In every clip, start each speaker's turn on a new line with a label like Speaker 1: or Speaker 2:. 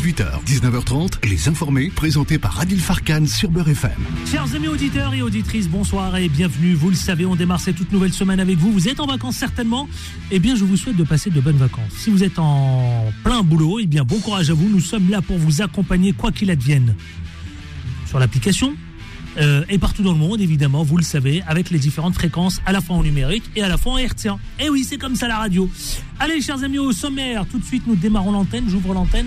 Speaker 1: 18h, 19h30, Les Informés, présentés par Adil Farkan sur Beurre FM.
Speaker 2: Chers amis auditeurs et auditrices, bonsoir et bienvenue. Vous le savez, on démarre cette toute nouvelle semaine avec vous. Vous êtes en vacances certainement. Eh bien, je vous souhaite de passer de bonnes vacances. Si vous êtes en plein boulot, eh bien, bon courage à vous. Nous sommes là pour vous accompagner, quoi qu'il advienne. Sur l'application, euh, et partout dans le monde, évidemment, vous le savez, avec les différentes fréquences, à la fois en numérique et à la fois en hertzien. Et oui, c'est comme ça la radio. Allez, chers amis, au sommaire, tout de suite, nous démarrons l'antenne, j'ouvre l'antenne.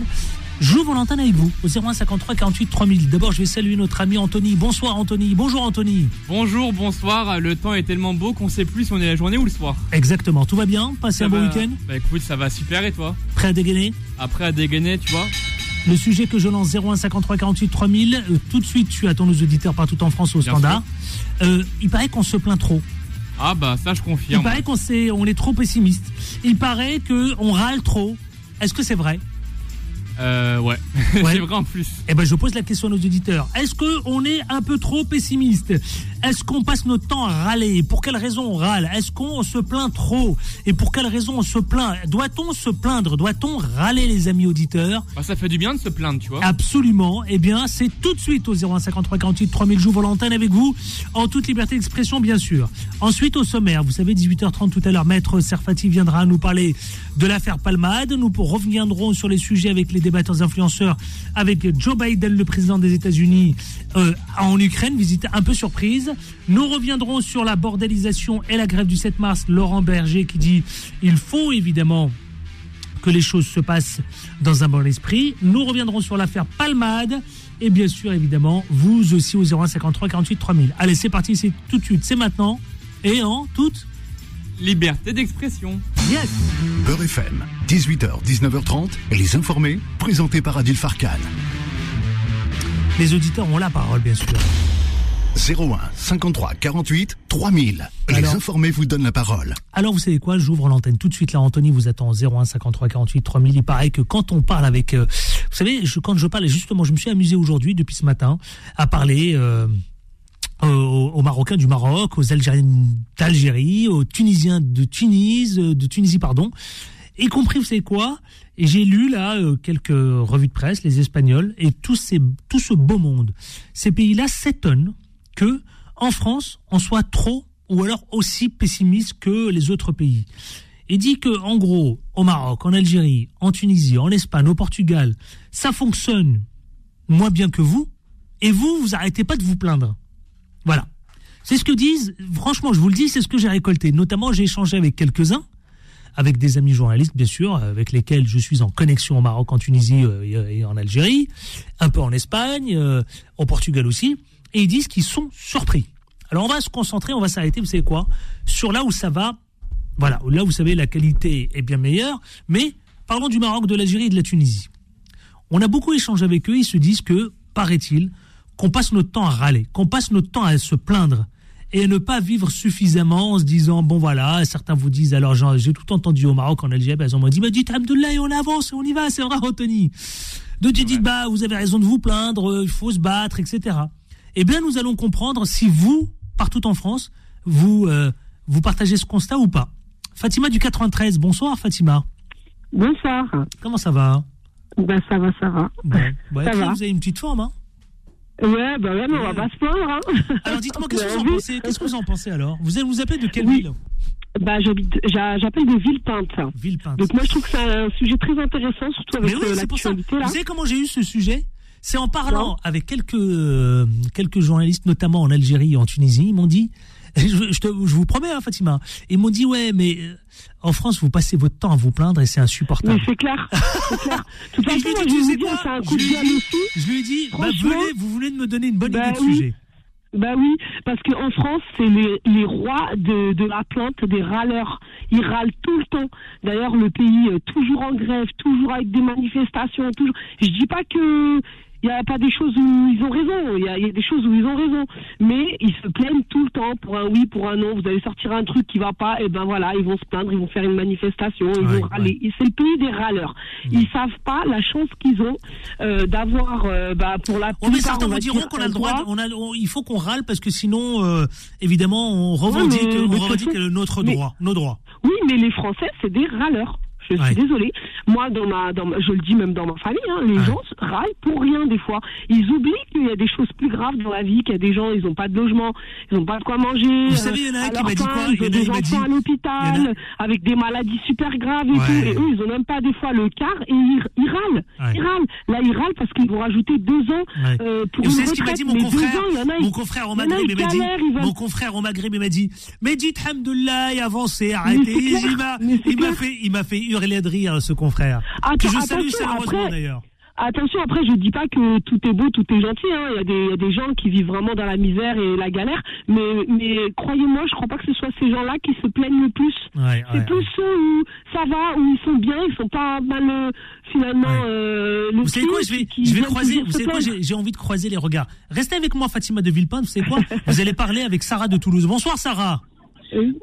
Speaker 2: J'ouvre l'antenne avec vous au 0153 48 3000. D'abord, je vais saluer notre ami Anthony. Bonsoir Anthony. Bonjour Anthony.
Speaker 3: Bonjour, bonsoir. Le temps est tellement beau qu'on sait plus si on est la journée ou le soir.
Speaker 2: Exactement. Tout va bien? Passez un bon week-end?
Speaker 3: Bah écoute, ça va super et toi?
Speaker 2: Prêt à dégainer?
Speaker 3: Après à dégainer, tu vois
Speaker 2: le sujet que je lance 01 53 48 3000. tout de suite, tu attends nos auditeurs partout en France au standard. Euh, il paraît qu'on se plaint trop.
Speaker 3: Ah bah ça je confirme.
Speaker 2: Il paraît qu'on on est trop pessimiste. Il paraît qu'on râle trop. Est-ce que c'est vrai?
Speaker 3: Euh, ouais, c'est vrai en plus.
Speaker 2: Eh ben, je pose la question à nos auditeurs. Est-ce qu'on est un peu trop pessimiste? Est-ce qu'on passe notre temps à râler? Pour quelle raison on râle? Est-ce qu'on se plaint trop? Et pour quelle raison on se plaint? Doit-on se plaindre? Doit-on râler, les amis auditeurs?
Speaker 3: Bah, Ça fait du bien de se plaindre, tu vois.
Speaker 2: Absolument. Eh bien, c'est tout de suite au 0153 48 3000. J'ouvre l'antenne avec vous, en toute liberté d'expression, bien sûr. Ensuite, au sommaire, vous savez, 18h30 tout à l'heure, Maître Serfati viendra nous parler de l'affaire Palmade. Nous reviendrons sur les sujets avec les débatteurs influenceurs avec Joe Biden, le président des États-Unis, euh, en Ukraine, visite un peu surprise. Nous reviendrons sur la bordélisation et la grève du 7 mars. Laurent Berger qui dit il faut évidemment que les choses se passent dans un bon esprit. Nous reviendrons sur l'affaire Palmade. Et bien sûr, évidemment, vous aussi au 0153 48 3000. Allez, c'est parti, c'est tout de suite, c'est maintenant. Et en toute
Speaker 3: liberté d'expression.
Speaker 2: Yes.
Speaker 1: Beurre FM, 18h, 19h30, et les informés, présentés par Adil Farkan.
Speaker 2: Les auditeurs ont la parole, bien sûr.
Speaker 1: 01 53 48 3000. les informés vous donnent la parole.
Speaker 2: Alors vous savez quoi, j'ouvre l'antenne tout de suite là. Anthony vous attend 01 53 48 3000. Il paraît que quand on parle avec, euh, vous savez, je, quand je parle justement, je me suis amusé aujourd'hui depuis ce matin à parler. Euh, aux, Marocains du Maroc, aux Algériens d'Algérie, aux Tunisiens de Tunis, euh, de Tunisie pardon, y compris vous savez quoi? Et j'ai lu là euh, quelques revues de presse, les Espagnols et tout ces tout ce beau monde. Ces pays-là s'étonnent que en France on soit trop ou alors aussi pessimiste que les autres pays. Et dit que en gros au Maroc, en Algérie, en Tunisie, en Espagne, au Portugal, ça fonctionne moins bien que vous. Et vous, vous arrêtez pas de vous plaindre. Voilà. C'est ce que disent, franchement, je vous le dis, c'est ce que j'ai récolté. Notamment, j'ai échangé avec quelques-uns, avec des amis journalistes, bien sûr, avec lesquels je suis en connexion au Maroc, en Tunisie euh, et en Algérie, un peu en Espagne, euh, au Portugal aussi, et ils disent qu'ils sont surpris. Alors, on va se concentrer, on va s'arrêter, vous savez quoi, sur là où ça va. Voilà, là, vous savez, la qualité est bien meilleure, mais parlons du Maroc, de l'Algérie et de la Tunisie. On a beaucoup échangé avec eux, ils se disent que, paraît-il, qu'on passe notre temps à râler, qu'on passe notre temps à se plaindre et à ne pas vivre suffisamment en se disant bon voilà certains vous disent alors j'ai tout entendu au Maroc en Algérie elles m'ont dit bah dites Abdoulaye on avance on y va c'est vrai Anthony. Tu dis bah vous avez raison de vous plaindre il faut se battre etc eh bien nous allons comprendre si vous partout en France vous euh, vous partagez ce constat ou pas. Fatima du 93 bonsoir Fatima.
Speaker 4: Bonsoir.
Speaker 2: Comment ça va?
Speaker 4: Ben ça va ça va.
Speaker 2: Bon. Bah, ça va. vous avez une petite forme hein
Speaker 4: Ouais, bah ouais, mais on va pas se plaindre. Hein.
Speaker 2: Alors dites-moi, qu'est-ce que vous en pensez Qu'est-ce que vous en pensez alors? Vous vous appelez de quelle ville
Speaker 4: bah, j'appelle de Villepinte.
Speaker 2: Villepinte.
Speaker 4: Donc moi je trouve que c'est un sujet très intéressant, surtout avec
Speaker 2: oui,
Speaker 4: euh, l'actualité là.
Speaker 2: Vous savez comment j'ai eu ce sujet? C'est en parlant avec quelques euh, quelques journalistes, notamment en Algérie et en Tunisie, ils m'ont dit je, je, vous promets, hein, Fatima. Ils m'ont dit, ouais, mais euh, en France, vous passez votre temps à vous plaindre et c'est insupportable.
Speaker 4: Mais c'est clair, clair. Tout façon, je, lui ai dit, un coup de
Speaker 2: Je lui ai dit, bah, venez, vous voulez me donner une bonne bah idée de sujet.
Speaker 4: Bah oui, parce qu'en France, c'est les, les rois de, de la plainte, des râleurs. Ils râlent tout le temps. D'ailleurs, le pays est toujours en grève, toujours avec des manifestations, toujours. Je dis pas que il n'y a pas des choses où ils ont raison, il y, a, des choses où ils ont raison, mais ils se plaignent tout le temps pour un oui, pour un non. Vous allez sortir un truc qui va pas, et ben voilà, ils vont se plaindre, ils vont faire une manifestation, ils vont râler. C'est le pays des râleurs. Ils Ils savent pas la chance qu'ils ont euh, d'avoir, euh, bah, pour la.
Speaker 2: On mais certains vous diront qu'on a le droit, on a, il faut qu'on râle parce que sinon, euh, évidemment, on revendique, on revendique notre droit, nos droits.
Speaker 4: Oui, mais les Français, c'est des râleurs Je suis désolée. Moi, dans ma, dans je le dis même dans ma famille, hein, les gens râlent pour rien des fois. Ils oublient qu'il y a des choses plus graves dans la vie, qu'il y a des gens, ils n'ont pas de logement, ils n'ont pas de quoi manger.
Speaker 2: Vous savez, il y en a qui m'a dit quoi?
Speaker 4: Ils ont des enfants à l'hôpital avec des maladies super graves et tout. Et eux, ils n'ont même pas des fois le quart et ils, râlent. Ils râlent. Là, ils râlent parce qu'ils vont rajouter deux ans euh, pour
Speaker 2: et
Speaker 4: une
Speaker 2: vous savez ce qu'il m'a dit mon confrère?
Speaker 4: ans,
Speaker 2: Mon confrère au Maghreb, il m'a dit. Mon confrère au Maghreb, il m'a dit. Mais dites Hamdoullah avancez, arrêtez. Il m'a, il m'a fait, il m'a fait hurler de rire, ce confrère. que je salue chaleureusement d'ailleurs.
Speaker 4: Attention, après, je dis pas que tout est beau, tout est gentil. Hein. Il, y a des, il y a des gens qui vivent vraiment dans la misère et la galère. Mais, mais croyez-moi, je crois pas que ce soit ces gens-là qui se plaignent le plus.
Speaker 2: Ouais,
Speaker 4: c'est plus ceux où ça va, où ils sont bien, ils sont pas mal euh, finalement. Euh,
Speaker 2: vous savez quoi Je vais, je vais croiser. Vous savez quoi J'ai envie de croiser les regards. Restez avec moi, Fatima de Villepin. Vous savez quoi? Vous allez parler avec Sarah de Toulouse. Bonsoir, Sarah.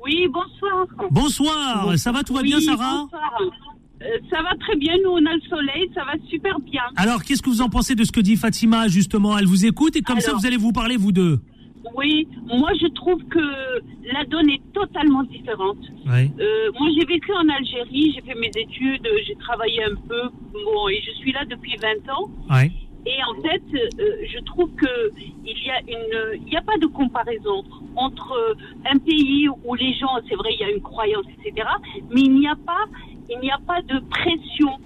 Speaker 5: Oui, bonsoir.
Speaker 2: Bonsoir. Ça va, tout va bien, Sarah
Speaker 5: bonsoir. Euh, ça va très bien, nous on a le soleil, ça va super bien.
Speaker 2: Alors qu'est-ce que vous en pensez de ce que dit Fatima justement? Elle vous écoute et comme ça vous allez vous parler vous deux.
Speaker 5: Oui, moi je trouve que la donne est totalement différente. Euh, moi j'ai vécu en Algérie, j'ai fait mes études, j'ai travaillé un peu, bon, et je suis là depuis 20 ans. Et en fait, euh, je trouve que il y a une, il n'y a pas de comparaison entre un pays où les gens, c'est vrai, il y a une croyance, etc. Mais il n'y a pas il n'y a pas de pression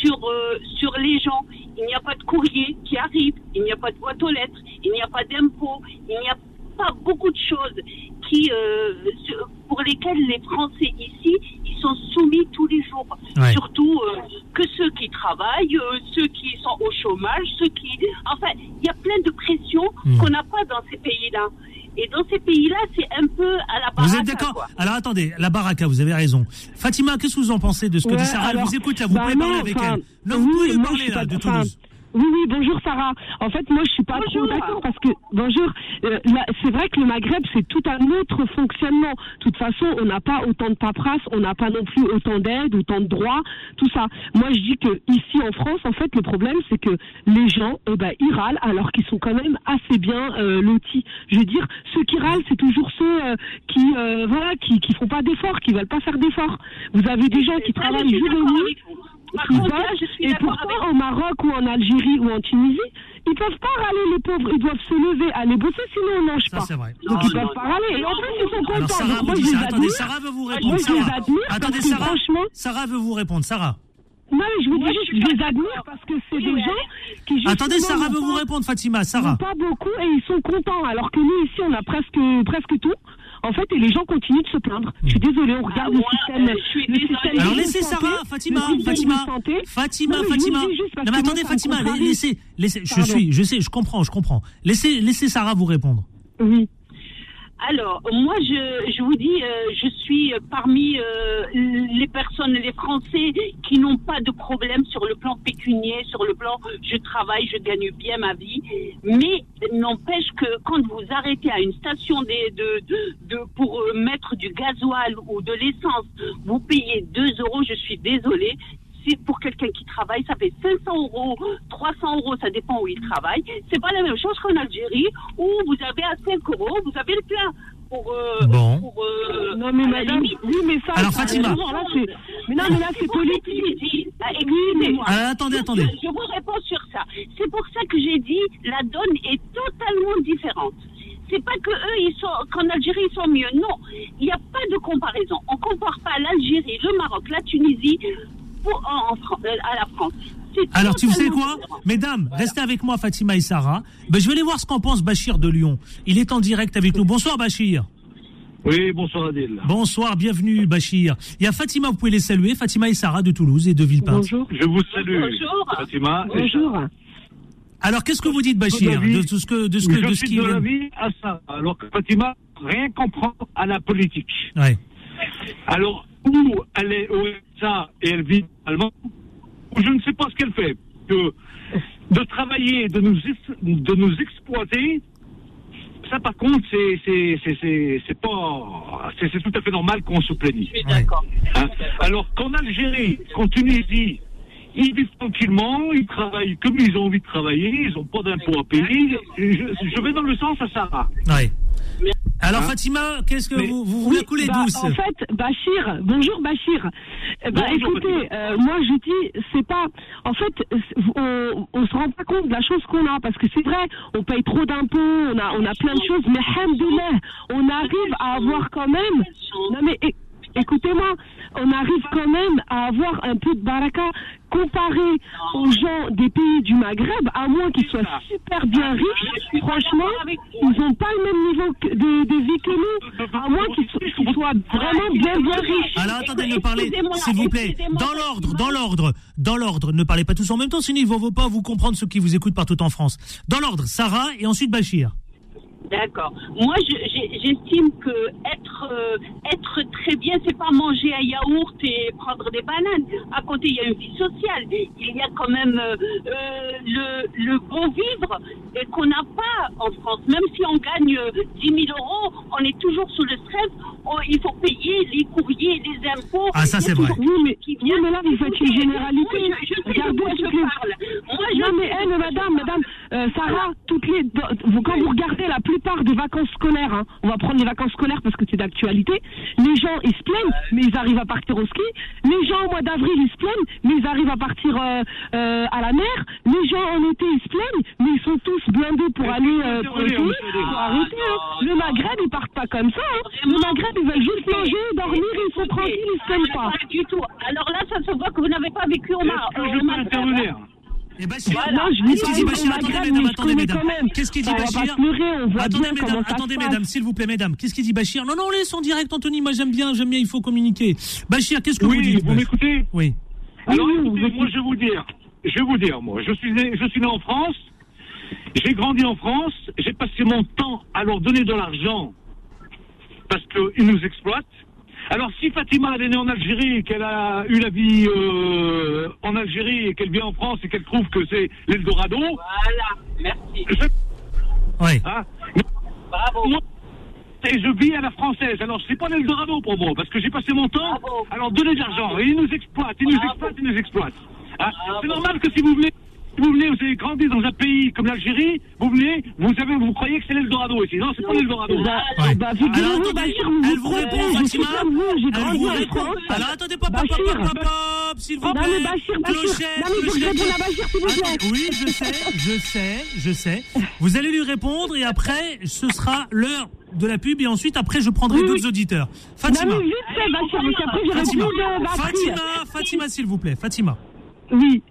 Speaker 5: sur, euh, sur les gens. Il n'y a pas de courrier qui arrive, il n'y a pas de boîte aux lettres, il n'y a pas d'impôts, il n'y a pas beaucoup de choses qui, euh, pour lesquelles les Français ici, ils sont soumis tous les jours. Surtout euh, que ceux qui travaillent, ceux qui sont au chômage, ceux qui... Enfin, il y a plein de pressions hmm. qu'on n'a pas dans ces pays-là. Et dans ces pays-là, c'est un peu à la baraka.
Speaker 2: Vous êtes d'accord Alors attendez, la baraka, vous avez raison. Fatima, qu'est-ce que vous en pensez de ce que dit Sarah? Elle vous écoute là, vous bah pouvez parler avec elle. Non, vous pouvez parler là, de Toulouse.
Speaker 4: Oui, oui, bonjour Sarah. En fait, moi, je suis pas trop d'accord parce que, bonjour, euh, c'est vrai que le Maghreb, c'est tout un autre fonctionnement. De toute façon, on n'a pas autant de paperasse, on n'a pas non plus autant d'aide, autant de droits, tout ça. Moi, je dis que ici en France, en fait, le problème, c'est que les gens, eh ben, ils râlent alors qu'ils sont quand même assez bien euh, lotis. Je veux dire, ceux qui râlent, c'est toujours ceux euh, qui, euh, voilà, qui, qui font pas d'efforts, qui veulent pas faire d'efforts. Vous avez des gens qui travaillent jour et nuit et pourquoi au Maroc ou en Algérie ou en Tunisie, ils peuvent pas râler les pauvres, ils doivent se lever, aller bosser, sinon on mange pas.
Speaker 2: Ça, vrai.
Speaker 4: Donc ils peuvent pas râler. Et en plus, ils sont contents. Alors,
Speaker 2: Sarah,
Speaker 4: moi,
Speaker 2: je attendez, Sarah veut vous répondre. Sarah. attendez, Sarah, franchement... Sarah veut vous répondre. Sarah.
Speaker 4: Non, mais je vous dis juste, je les admire parce que c'est des gens qui
Speaker 2: Attendez, Sarah veut vous répondre, Fatima. Sarah.
Speaker 4: Pas beaucoup et ils sont contents. Alors que nous, ici, on a presque, presque tout. En fait, et les gens continuent de se plaindre. Je suis désolée, on regarde le système. Le
Speaker 2: système Alors laissez Sarah, Fatima, Fatima, Fatima, Fatima. Non mais attendez, Fatima, laissez, laissez. Je suis, je sais, je comprends, je comprends. Laissez, laissez Sarah vous répondre.
Speaker 4: Oui.
Speaker 5: Alors, moi, je, je vous dis, euh, je suis parmi euh, les personnes, les Français qui n'ont pas de problème sur le plan pécunier, sur le plan je travaille, je gagne bien ma vie. Mais n'empêche que quand vous arrêtez à une station de, de, de, pour mettre du gasoil ou de l'essence, vous payez 2 euros, je suis désolée, pour quelqu'un qui travaille, ça fait 500 euros, 300 euros, ça dépend où il travaille. C'est pas la même chose qu'en Algérie où vous avez à 5 euros, vous avez le plein. Pour, euh,
Speaker 2: bon.
Speaker 5: Pour, euh,
Speaker 4: non mais madame, oui mais ça.
Speaker 2: Alors Fatima.
Speaker 4: Là, mais non mais là c'est politique.
Speaker 5: Ah, excusez-moi.
Speaker 2: Ah, attendez, attendez.
Speaker 5: Je, je, vous réponds sur ça. C'est pour ça que j'ai dit la donne est totalement différente. C'est pas que eux ils sont qu'en Algérie ils sont mieux. Non, il n'y a pas de comparaison. On compare pas l'Algérie, le Maroc, la Tunisie euh, à la France.
Speaker 2: Alors, tu sais quoi Mesdames, restez avec moi, Fatima et Sarah. Ben, je vais aller voir ce qu'en pense Bachir de Lyon. Il est en direct avec nous. Bonsoir, Bachir.
Speaker 6: Oui, bonsoir Adil.
Speaker 2: Bonsoir, bienvenue Bachir. Il y a Fatima, vous pouvez les saluer, Fatima et Sarah de Toulouse et de Villepinte.
Speaker 4: Bonjour.
Speaker 6: Je vous salue. Bonjour. Fatima.
Speaker 4: Bonjour.
Speaker 2: Alors, qu'est-ce que vous dites, Bachir, de, tout ce que, de ce que,
Speaker 6: de ce qui de l'avis à ça. Alors que Fatima rien comprend à la politique.
Speaker 2: Ouais.
Speaker 6: Alors, où elle est au ça et elle vit allemand, je ne sais pas ce qu'elle fait. Que de travailler, de nous, de nous exploiter, ça par contre, c'est pas, c'est tout à fait normal qu'on se plaigne.
Speaker 5: d'accord.
Speaker 6: Hein? Alors qu'en Algérie, qu'en Tunisie, ils vivent tranquillement, ils travaillent comme ils ont envie de travailler, ils n'ont pas d'impôts à payer. Je, je, vais dans le sens à Sarah.
Speaker 2: Oui. Alors hein Fatima, qu'est-ce que vous, vous, vous la coulez
Speaker 4: bah,
Speaker 2: douce
Speaker 4: En fait, Bachir, bonjour Bachir. Eh ben, écoutez, euh, moi je dis, c'est pas. En fait, on, on se rend pas compte de la chose qu'on a parce que c'est vrai, on paye trop d'impôts, on a, on a plein de choses, mais hamdoulah, on arrive à avoir quand même. Non mais écoutez-moi, on arrive quand même à avoir un peu de baraka comparé aux gens des pays du Maghreb, à moins qu'ils soient super bien riches, franchement, ils n'ont pas le même niveau de, de vie que nous, à moins qu'ils soient vraiment bien bien riches.
Speaker 2: Alors attendez, ne parlez, s'il vous plaît, dans l'ordre, dans l'ordre, dans l'ordre, ne parlez pas tous en même temps, sinon il ne vaut pas vous comprendre ceux qui vous écoutent partout en France. Dans l'ordre, Sarah et ensuite Bachir.
Speaker 5: D'accord. Moi, j'estime que être, euh, être très bien, c'est pas manger un yaourt et prendre des bananes. À côté, il y a une vie sociale. Il y a quand même euh, euh le, le bon vivre qu'on n'a pas en France. Même si on gagne 10 euh, 000 euros, on est toujours sous le stress. il faut payer les courriers, les impôts.
Speaker 2: Ah, ça, c'est vrai.
Speaker 4: Oui, mais, oui, mais là, vous faites une généralité. Moi, je, je Regardez toutes les... Moi, je non, mais elle, madame, madame, euh, Sarah, toutes les... Quand vous regardez la plupart des vacances scolaires, hein. on va prendre les vacances scolaires parce que c'est d'actualité, les gens, ils se plaignent, mais ils arrivent à partir au ski. Les gens, au mois d'avril, ils se plaignent, mais ils arrivent à partir euh, euh, à la mer. Les gens, en été, ils se plaignent, mais ils sont tous blindés pour aller euh, pour le Faut arrêter. Hein. Le Maghreb, ils partent pas comme ça. Hein. Le Maghreb, ils veulent juste manger, dormir, ils sont tranquilles, ils se plaignent pas.
Speaker 5: du tout. Alors là, ça se voit que vous n'avez pas vécu au Maghreb.
Speaker 2: Eh ben, voilà. Qu'est-ce qu'il dit Bachir Attendez, mesdames, attendez, mesdames. Qu'est-ce qu'il dit Bachir Attendez, mesdames, attendez, mesdames, s'il vous plaît, mesdames. Qu'est-ce qu'il dit Bachir Non, non, laisse en direct, Anthony. Moi, j'aime bien, j'aime bien, il faut communiquer. Bachir, qu'est-ce que
Speaker 6: vous
Speaker 2: dites
Speaker 6: vous m'écoutez
Speaker 2: Oui.
Speaker 6: Alors, écoutez, moi, je vais vous dire. Je vais vous dire, moi, je suis né, je suis né en France. J'ai grandi en France. J'ai passé mon temps à leur donner de l'argent parce qu'ils nous exploitent. Alors si Fatima elle est née en Algérie, qu'elle a eu la vie euh, en Algérie et qu'elle vient en France et qu'elle trouve que c'est l'Eldorado.
Speaker 5: Voilà, merci.
Speaker 6: Je...
Speaker 2: Oui.
Speaker 6: Hein?
Speaker 5: Bravo.
Speaker 6: Et je vis à la française. Alors c'est pas l'Eldorado pour moi, parce que j'ai passé mon temps
Speaker 5: Bravo.
Speaker 6: à leur donner de l'argent. Et ils nous exploitent, ils nous exploitent, ils nous exploitent. Hein? C'est normal que si vous venez vous venez, vous avez grandi dans un pays comme l'Algérie, vous venez, vous savez, vous croyez que c'est l'Eldorado ici. Non, c'est pas l'Eldorado.
Speaker 4: Bah, ouais. bah, vous
Speaker 2: Alors, attendez, elle vous répond, Fatima. Elle vous répond. Alors, attendez, pop, pop, pop, pop, pop, s'il vous plaît.
Speaker 4: Non, mais Bachir, Bachir.
Speaker 2: Clochette,
Speaker 4: non, mais je à Bachir, s'il vous plaît.
Speaker 2: Oui, je sais, je sais, je sais. Vous allez lui répondre et après, ce sera l'heure de la pub et ensuite après je prendrai d'autres auditeurs. Fatima.
Speaker 4: Non, mais vite fait, Bachir, parce qu'après j'ai
Speaker 2: Fatima,
Speaker 4: répondu à
Speaker 2: Fatima, Fatima, s'il vous plaît, Fatima.
Speaker 4: Oui.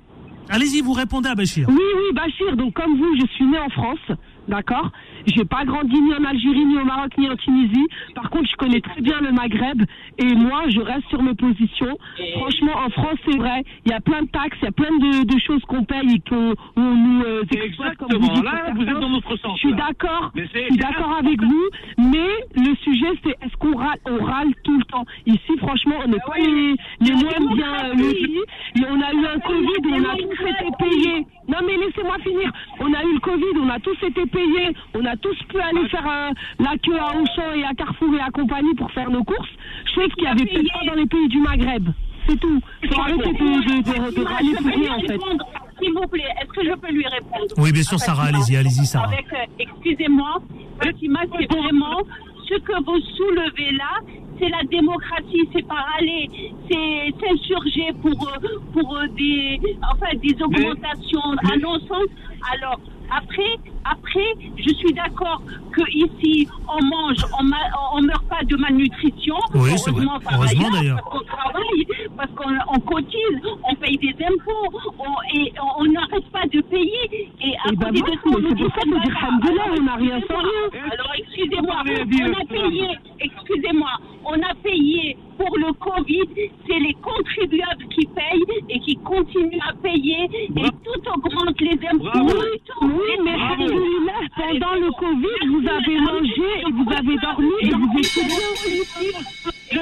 Speaker 2: Allez-y, vous répondez à Bachir.
Speaker 4: Oui, oui, Bachir. Donc, comme vous, je suis né en France, d'accord J'ai pas grandi ni en Algérie, ni au Maroc, ni en Tunisie. Par contre, je connais très bien le Maghreb et moi, je reste sur mes positions. Franchement, en France, c'est vrai, il y a plein de taxes, il y a plein de, de choses qu'on paye et qu'on on nous euh, exploite, comme vous dites.
Speaker 6: Là, vous êtes dans notre sens.
Speaker 4: Je suis d'accord, je suis d'accord avec vous, mais le sujet, c'est est-ce qu'on râle, on râle tout le temps? Ici, franchement, on n'est pas les, les moins bien lotis. On a eu un Covid où on a tous été payés. Non, mais laissez-moi finir. On a eu le Covid, on a tous été payés, on a tous pu aller faire euh, la queue à Auchan et à Carrefour et à compagnie pour faire nos courses, chose qu'il n'y avait peut-être pas dans les pays du Maghreb. C'est tout. Faut arrêter de, de, de, de râler pour rien, en fait.
Speaker 5: S'il vous plaît, est-ce que je peux lui répondre?
Speaker 2: Oui, bien sûr, Sarah, allez-y, allez-y, Sarah.
Speaker 5: Avec, euh, excusez-moi, Fatima, c'est vraiment ce que vous soulevez là, c'est la démocratie, c'est pas aller, c'est s'insurger pour, euh, pour euh, des, enfin, des augmentations à non sens. Alors, après, après, je suis d'accord que ici on mange, on, ma, on meurt pas de malnutrition.
Speaker 2: Oui, c'est vrai.
Speaker 5: Heureusement, par
Speaker 2: Heureusement,
Speaker 5: ailleurs,
Speaker 2: d'ailleurs.
Speaker 5: Parce qu'on travaille, parce qu'on on cotise, on paye des impôts, on, et on n'arrête pas de payer. Et à
Speaker 4: Et bah,
Speaker 5: côté
Speaker 4: moi,
Speaker 5: de ça, on nous
Speaker 4: c'est
Speaker 5: dit
Speaker 4: pour ça dire Alhamdoulilah, on n'a rien sans rien.
Speaker 5: Alors excusez-moi, on a payé, excusez-moi, on a payé pour le Covid, c'est les contribuables qui payent et qui continuent à payer. Et tout augmente les impôts. Tout.
Speaker 4: Oui, mais pendant le Covid, vous avez mangé et vous avez dormi et vous étiez
Speaker 5: la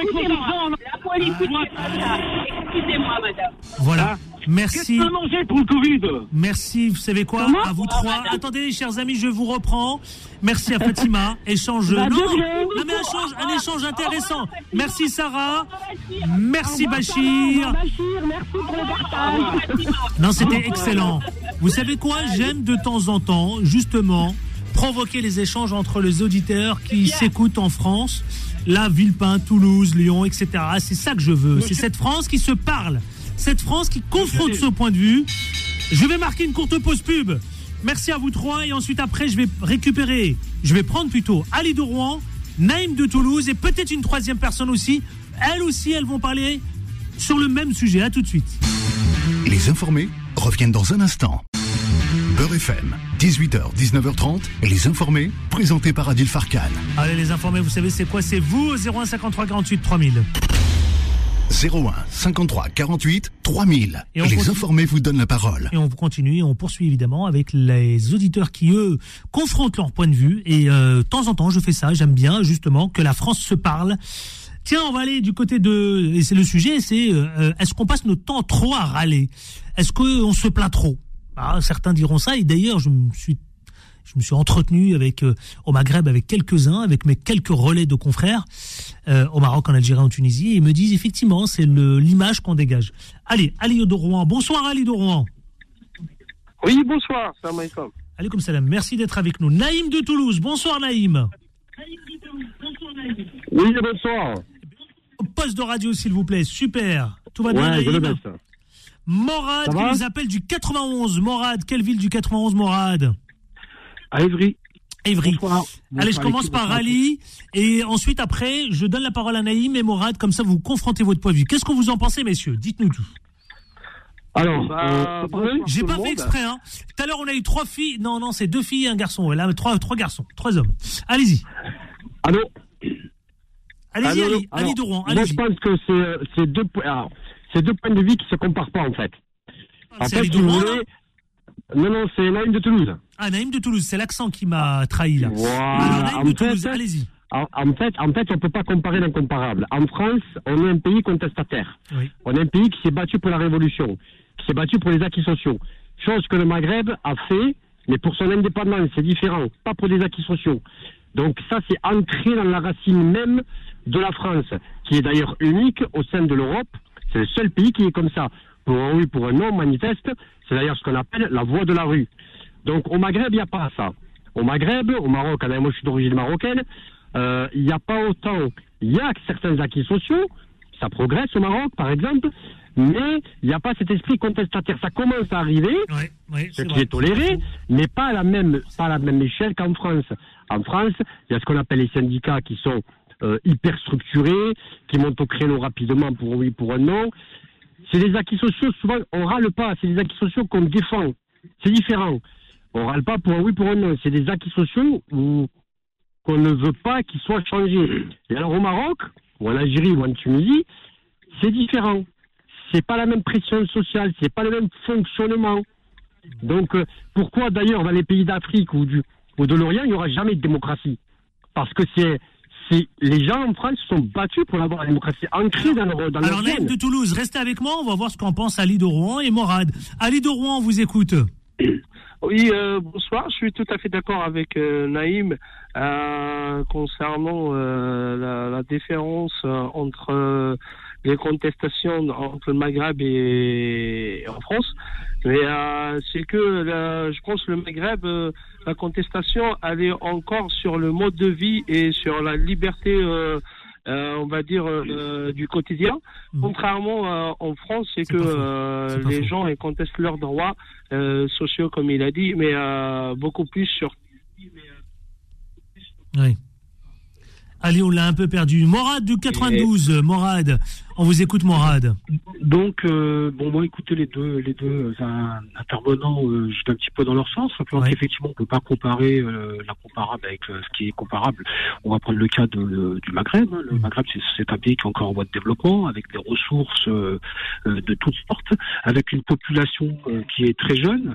Speaker 5: madame.
Speaker 2: Voilà.
Speaker 6: Ah.
Speaker 2: Merci.
Speaker 6: Qu'est-ce pour le Covid
Speaker 2: Merci, vous savez quoi?
Speaker 4: Comment?
Speaker 2: À vous trois.
Speaker 5: madame.
Speaker 2: Attendez, chers amis, je vous reprends. Merci à Fatima. Échange.
Speaker 4: Bah,
Speaker 2: non, mais échange, un échange intéressant. Merci Sarah.
Speaker 5: Merci.
Speaker 2: Merci
Speaker 4: revoir,
Speaker 2: Bachir.
Speaker 4: Bachir, merci pour le partage.
Speaker 2: Non, c'était excellent. Vous savez quoi? J'aime de temps en temps, justement, provoquer les échanges entre les auditeurs qui s'écoutent en France, la Villepin, Toulouse, Lyon, etc. C'est ça que je veux. C'est cette France qui se parle, cette France qui confronte ce point de vue. Je vais marquer une courte pause pub. Merci à vous trois et ensuite après je vais récupérer, je vais prendre plutôt Ali de Rouen, Naïm de Toulouse et peut-être une troisième personne aussi. Elles aussi, elles vont parler sur le même sujet. À tout de suite.
Speaker 1: Les informés reviennent dans un instant. Beurre FM, 18h, 19h30, les informés, présentés par Adil Farkan.
Speaker 2: Allez, les informés, vous savez c'est quoi? C'est vous au 01 53 48 3000.
Speaker 1: 01 53 48 3000. Et les informés vous donnent la parole.
Speaker 2: Et on continue et on poursuit évidemment avec les auditeurs qui, eux, confrontent leur point de vue. Et euh, de temps en temps, je fais ça. J'aime bien, justement, que la France se parle. Tiens, on va aller du côté de... Et c'est le sujet, c'est euh, est-ce qu'on passe notre temps trop à râler? Est-ce qu'on se plaint trop? Ah, certains diront ça. Et d'ailleurs, je me suis je me suis entretenu avec euh, au Maghreb avec quelques-uns, avec mes quelques relais de confrères euh, au Maroc, en Algérie, en Tunisie, et ils me disent effectivement c'est l'image qu'on dégage. Allez, Ali de Rouen. Bonsoir Ali de Rouen.
Speaker 7: Oui, bonsoir. Salam alaikum.
Speaker 2: comme salam. Merci d'être avec nous. Naïm de Toulouse. Bonsoir Naïm.
Speaker 7: Oui, bonsoir.
Speaker 2: Poste de radio, s'il vous plaît. Super. Tout va bien, Naïm Morad qui nous appelle du 91. Morad, quelle ville du 91, Morad
Speaker 7: À Évry.
Speaker 2: Évry. Allez, je commence par Ali et ensuite après, je donne la parole à Naïm et Morad, comme ça vous confrontez votre point de vue. Qu'est-ce que vous en pensez, messieurs? Dites-nous tout.
Speaker 7: Alors, bah,
Speaker 2: euh, j'ai pas fait exprès. Hein. Tout à l'heure, on a eu trois filles. Non, non, c'est deux filles et un garçon. Là, trois, trois garçons, trois hommes. Allez-y.
Speaker 7: Allô?
Speaker 2: Allez-y, Ali, Ali de Rouen. Moi,
Speaker 7: je pense que c'est deux. Alors, c'est deux points de vue qui se comparent pas en fait.
Speaker 2: En fait, si vous voulez,
Speaker 7: non, non, c'est Naïm de Toulouse.
Speaker 2: Ah, Naïm de Toulouse, c'est l'accent qui m'a trahi là.
Speaker 7: Voilà.
Speaker 2: Naïm de Toulouse, allez-y.
Speaker 7: En, fait, en fait, on peut pas comparer l'incomparable. En France, on est un pays contestataire. On est un pays qui s'est battu pour la révolution, qui s'est battu pour les acquis sociaux. Chose que le Maghreb a fait, mais pour son indépendance, c'est différent, pas pour des acquis sociaux. Donc ça, c'est ancré dans la racine même de la France, qui est d'ailleurs unique au sein de l'Europe, c'est le seul pays qui est comme ça. Pour un oui, pour un non, manifeste. C'est d'ailleurs ce qu'on appelle la voie de la rue. Donc au Maghreb, il n'y a pas ça. Au Maghreb, au Maroc, moi je suis d'origine marocaine, euh, il n'y a pas autant. Il y a certains acquis sociaux, ça progresse au Maroc par exemple, mais il n'y a pas cet esprit contestataire. Ça commence à arriver, ce qui est toléré, mais pas à la même, pas à la même échelle qu'en France. En France, il y a ce qu'on appelle les syndicats qui sont euh, hyper structurés, qui montent au créneau rapidement pour oui, pour un non. C'est des acquis sociaux, souvent, on râle pas, c'est des acquis sociaux qu'on défend. C'est différent. On râle pas pour un oui, pour un non. C'est des acquis sociaux qu'on ne veut pas qu'ils soient changés. Et alors au Maroc, ou en Algérie, ou en Tunisie, c'est différent. C'est pas la même pression sociale, c'est pas le même fonctionnement. Donc, euh, pourquoi d'ailleurs dans les pays d'Afrique ou, ou de l'Orient, il n'y aura jamais de démocratie? Parce que c'est les gens en France se sont battus pour avoir la démocratie ancrée dans leur dans
Speaker 2: Alors, Naïm de Toulouse, restez avec moi, on va voir ce qu'en pense Ali de Rouen et Morad. Ali de Rouen, on vous écoute.
Speaker 7: Oui, euh, bonsoir. Je suis tout à fait d'accord avec euh, Naïm euh, concernant la, la, différence entre les contestations entre le Maghreb et, en France. Mais c'est que je pense le Maghreb la contestation, elle est encore sur le mode de vie et sur la liberté, euh, euh, on va dire, euh, du quotidien. Mmh. Contrairement en France, c'est que les gens ils contestent leurs droits sociaux, comme il a dit, mais beaucoup plus sur.
Speaker 2: Oui. Allez, on l'a un peu perdu. Morad du 92, Morad. On vous écoute, Morad.
Speaker 8: Donc, euh, bon, moi, écoutez, les deux, les deux intervenants, euh, un petit peu dans leur sens. Simplement qu'effectivement, on peut pas comparer euh, l'incomparable avec euh, ce qui est comparable. On va prendre le cas de, du Maghreb. Hein. Le mm. Maghreb, c'est un pays qui est encore en voie de développement, avec des ressources de toutes sortes, avec une population qui est très jeune,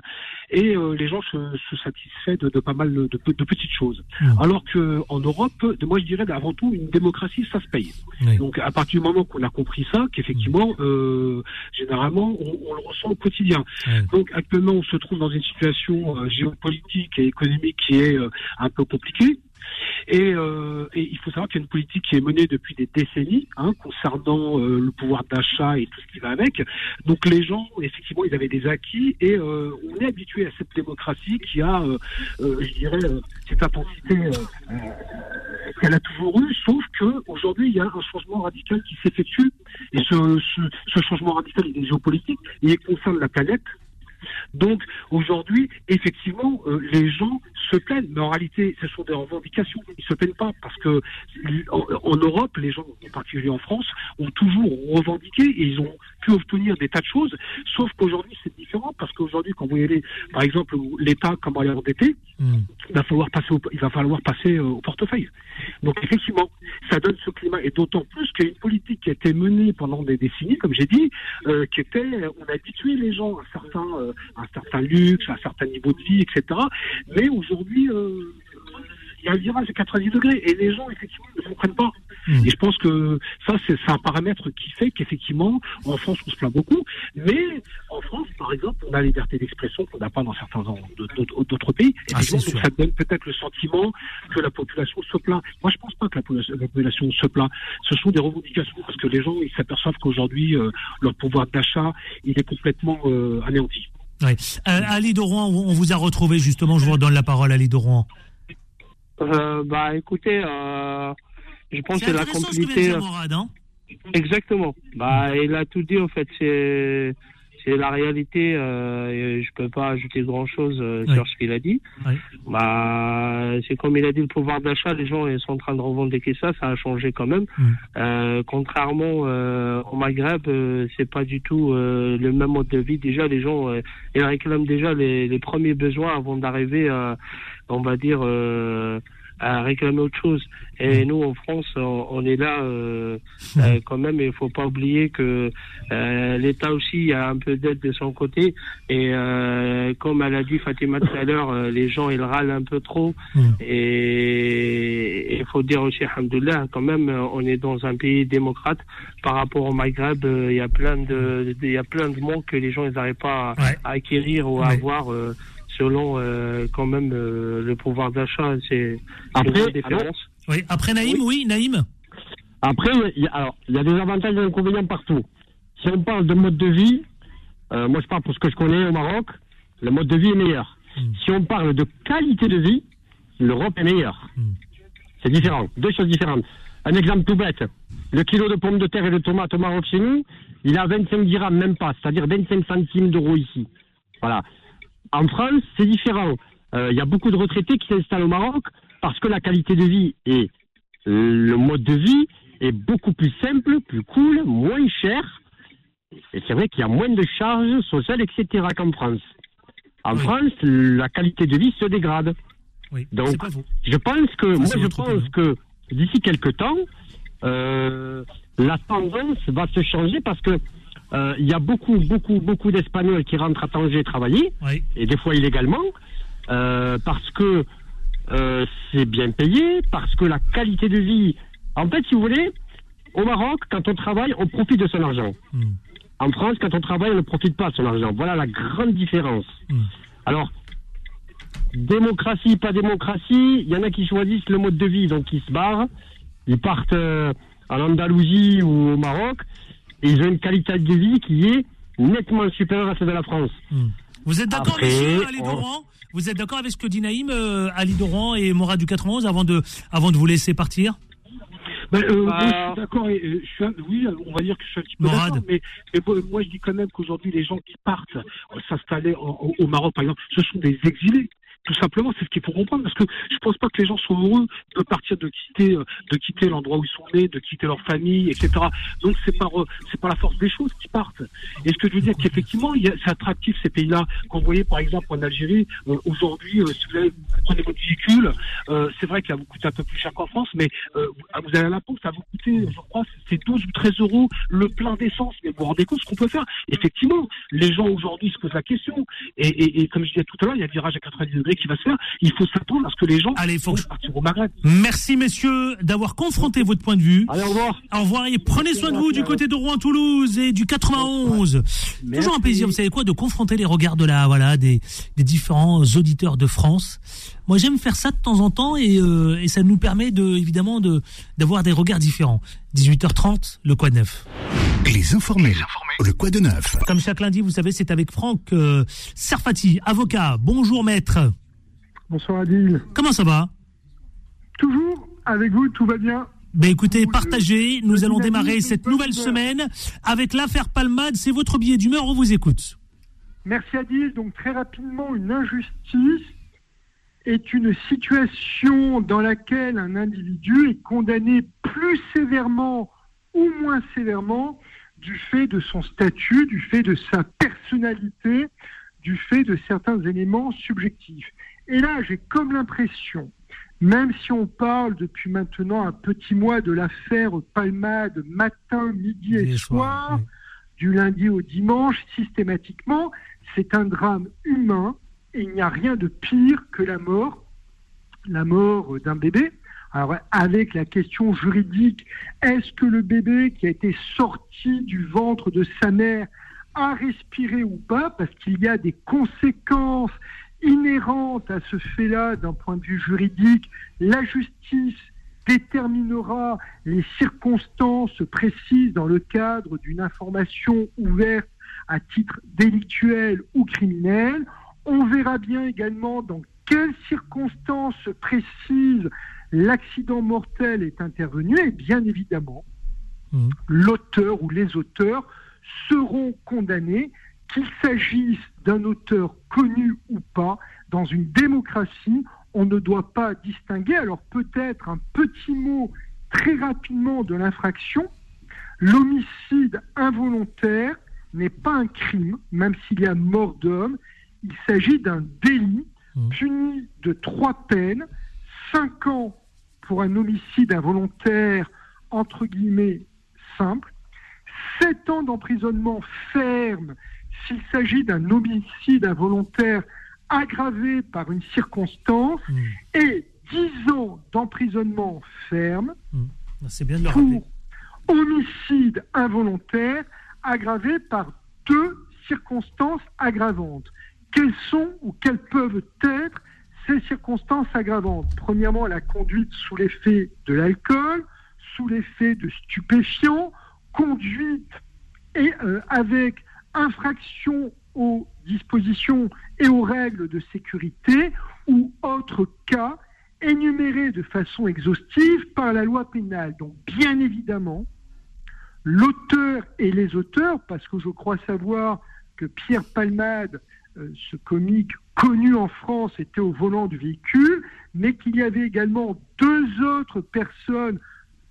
Speaker 8: et les gens se, se satisfait de, de, pas mal de, de, petites choses. Mm. Alors que en Europe, moi, je dirais avant tout, une démocratie, ça se paye. Donc, à partir du moment qu'on a compris ça, qu'effectivement, mm. euh, généralement, on, le ressent au quotidien. Donc actuellement, on se trouve dans une situation euh, géopolitique et économique qui est euh, un peu compliquée. Et, euh, il faut savoir qu'il y a une politique qui est menée depuis des décennies hein, concernant euh, le pouvoir d'achat et tout ce qui va avec. Donc les gens, effectivement, ils avaient des acquis et euh, on est habitué à cette démocratie qui a, euh, euh, je dirais, cette intensité qu'elle a toujours eue, sauf que aujourd'hui il y a un changement radical qui s'effectue et ce, ce, ce, changement radical est géopolitique et il concerne la planète donc aujourd'hui, effectivement, euh, les gens se plaignent, mais en réalité, ce sont des revendications. Ils se plaignent pas parce que en, Europe, les gens, en particulier en France, ont toujours revendiqué et ils ont pu obtenir des tas de choses. Sauf qu'aujourd'hui, c'est différent parce qu'aujourd'hui, quand vous voyez, par exemple, l'État comment aller endetter, il va falloir passer, au, il va falloir passer euh, au portefeuille. Donc effectivement, ça donne ce climat et d'autant plus qu'il y a une politique qui a été menée pendant des décennies, comme j'ai dit, euh, qui était, on a habitué les gens à certains un certain luxe, un certain niveau de vie, etc. Mais aujourd'hui, euh, il y a un virage à 90 degrés et les gens effectivement ne comprennent pas. Hmm. Et je pense que ça c'est un paramètre qui fait qu'effectivement en France on se plaint beaucoup, mais en France par exemple on a la liberté d'expression qu'on n'a pas dans certains d'autres pays. Et ah, donc, ça donne peut-être le sentiment que la population se plaint. Moi je pense pas que la population, se plaint. Ce sont des revendications parce que les gens ils s'aperçoivent qu'aujourd'hui euh, leur pouvoir d'achat il est complètement euh, anéanti.
Speaker 2: Euh, Ali Doran, on vous a retrouvé justement, je vous redonne la parole, Ali Doran.
Speaker 9: Euh, bah écoutez, euh, je pense que la complicité. Hein Exactement. Bah il a tout dit en fait. C'est c'est la réalité. Euh, je peux pas ajouter grand chose euh, sur ce qu'il a dit. Bah, c'est comme il a dit le pouvoir d'achat. Les gens ils sont en train de revendiquer ça. Ça a changé quand même. Euh, contrairement euh, au Maghreb, c'est pas du tout le même mode de vie. Déjà, les gens ils réclament déjà les, les premiers besoins avant d'arriver, on va dire à réclamer autre chose. Et mm. nous, en France, on, est là euh, mm. euh, quand même. Il faut pas oublier que euh, l'État aussi a un peu d'aide de son côté. Et euh, comme elle a dit Fatima tout à l'heure, euh, les gens ils râlent un peu trop. Mm. Et il faut dire aussi, alhamdoulilah, quand même, on est dans un pays démocrate. Par rapport au Maghreb, il y a plein de, il y a plein de manques que les gens ils n'arrivent pas à, acquérir ou à avoir selon euh, quand même euh, le pouvoir d'achat, c'est
Speaker 2: une différence. Oui. Après Naïm, oui, Naïm.
Speaker 7: Après, il y, a, alors, il y a des avantages et des inconvénients partout. Si on parle de mode de vie, euh, moi je parle pour ce que je connais au Maroc, le mode de vie est meilleur. Hmm. Si on parle de qualité de vie, l'Europe est meilleure. Hmm. C'est différent, deux choses différentes. Un exemple tout bête, le kilo de pommes de terre et de tomates au Maroc chez nous, il a 25 dirhams, même pas, c'est-à-dire 25 centimes d'euros ici. Voilà. En France, c'est différent. Euh, il y a beaucoup de retraités qui s'installent au Maroc parce que la qualité de vie et le mode de vie est beaucoup plus simple, plus cool, moins cher. Et c'est vrai qu'il y a moins de charges sociales, etc. qu'en France. En France, la qualité de vie se dégrade. Oui, Donc, je pense que, moi, je pense que d'ici quelques temps, euh, la tendance va se changer parce que euh, il y a beaucoup, beaucoup, beaucoup d'Espagnols qui rentrent à Tanger travailler, et des fois illégalement, euh, parce que euh, c'est bien payé, parce que la qualité de vie. En fait, si vous voulez, au Maroc, quand on travaille, on profite de son argent. Hmm. En France, quand on travaille, on ne profite pas de son argent. Voilà la grande différence. Hmm. Alors, démocratie, pas démocratie, il y en a qui choisissent le mode de vie, donc ils se barrent, ils partent en Andalousie ou au Maroc, ils ont une qualité de vie qui est nettement supérieure à celle de la France.
Speaker 2: Hmm. Vous êtes d'accord avec Ali Doran? Vous êtes d'accord avec ce que dit Naïm, euh, Ali Doran et Morad du 91 avant de, avant de vous laisser partir?
Speaker 8: Ben, euh, moi, je suis d'accord. oui, on va dire que je suis un petit peu d'accord, mais, moi, je dis quand même qu'aujourd'hui, les gens qui partent s'installer au Maroc, par exemple, ce sont des exilés. Tout simplement, c'est ce qu'il faut comprendre, parce que je pense pas que les gens sont heureux de partir, de quitter, euh, de quitter l'endroit où ils sont nés, de quitter leur famille, etc. Donc c'est pas, c'est la force des choses qui partent. Et ce que je veux dire, qu'effectivement, c'est attractif ces pays-là. Quand vous voyez, par exemple, en Algérie, euh, aujourd'hui, euh, si vous, prenez votre véhicule, c'est vrai qu'il va vous coûter un peu plus cher qu'en France, mais vous allez à la pompe, ça vous coûter, je crois, c'est 12 ou 13 euros le plein d'essence. Mais vous vous rendez compte ce qu'on peut faire Effectivement, les gens aujourd'hui se posent la question. Et, et, comme je disais tout à l'heure, il y a un virage à 90 degrés qui va se faire. Il faut s'attendre à ce que les gens
Speaker 2: Allez, faut partir au Maghreb. Merci messieurs d'avoir confronté votre point de vue.
Speaker 8: Allez, au revoir.
Speaker 2: Au revoir et prenez soin de vous du côté de Rouen-Toulouse et du 91. Toujours un plaisir, vous savez quoi, de confronter les regards de la voilà des, des différents auditeurs de France. Moi, j'aime faire ça de temps en temps et, euh, et ça nous permet de évidemment de d'avoir des regards différents. 18h30, le quoi de neuf.
Speaker 1: Les informés, le quoi de neuf.
Speaker 2: Comme chaque lundi, vous savez, c'est avec Franck euh, Serfati, avocat. Bonjour maître.
Speaker 10: Bonsoir Adil.
Speaker 2: Comment ça va?
Speaker 10: Toujours avec vous, tout va bien.
Speaker 2: Ben écoutez, partagez. Nous allons démarrer cette nouvelle semaine avec l'affaire Palmade. C'est votre billet d'humeur, on vous écoute.
Speaker 10: Merci Adil. Donc très rapidement, une injustice est une situation dans laquelle un individu est condamné plus sévèrement ou moins sévèrement du fait de son statut, du fait de sa personnalité, du fait de certains éléments subjectifs. Et là, j'ai comme l'impression, même si on parle depuis maintenant un petit mois de l'affaire Palmade matin, midi et, soir, du lundi au dimanche, systématiquement, c'est un drame humain il n'y a rien de pire que la mort, la mort d'un bébé. Alors, avec la question juridique, est-ce que le bébé qui a été sorti du ventre de sa mère a respiré ou pas Parce qu'il y a des conséquences inhérentes à ce fait-là d'un point de vue juridique. La justice déterminera les circonstances précises dans le cadre d'une information ouverte à titre délictuel ou criminel. On verra bien également dans quelles circonstances précises l'accident mortel est intervenu et bien évidemment, mmh. l'auteur ou les auteurs seront condamnés, qu'il s'agisse d'un auteur connu ou pas. Dans une démocratie, on ne doit pas distinguer. Alors peut-être un petit mot très rapidement de l'infraction. L'homicide involontaire n'est pas un crime, même s'il y a mort d'homme il s'agit d'un délit mmh. puni de trois peines, cinq ans pour un homicide involontaire, entre guillemets, simple, sept ans d'emprisonnement ferme s'il s'agit d'un homicide involontaire aggravé par une circonstance, mmh. et dix ans d'emprisonnement ferme
Speaker 2: mmh. C'est bien de
Speaker 10: pour homicide involontaire aggravé par deux circonstances aggravantes quelles sont ou quelles peuvent être ces circonstances aggravantes Premièrement, la conduite sous l'effet de l'alcool, sous l'effet de stupéfiants, conduite et euh, avec infraction aux dispositions et aux règles de sécurité ou autres cas énumérés de façon exhaustive par la loi pénale. Donc bien évidemment, l'auteur et les auteurs, parce que je crois savoir que Pierre Palmade ce comique connu en France était au volant du véhicule, mais qu'il y avait également deux autres personnes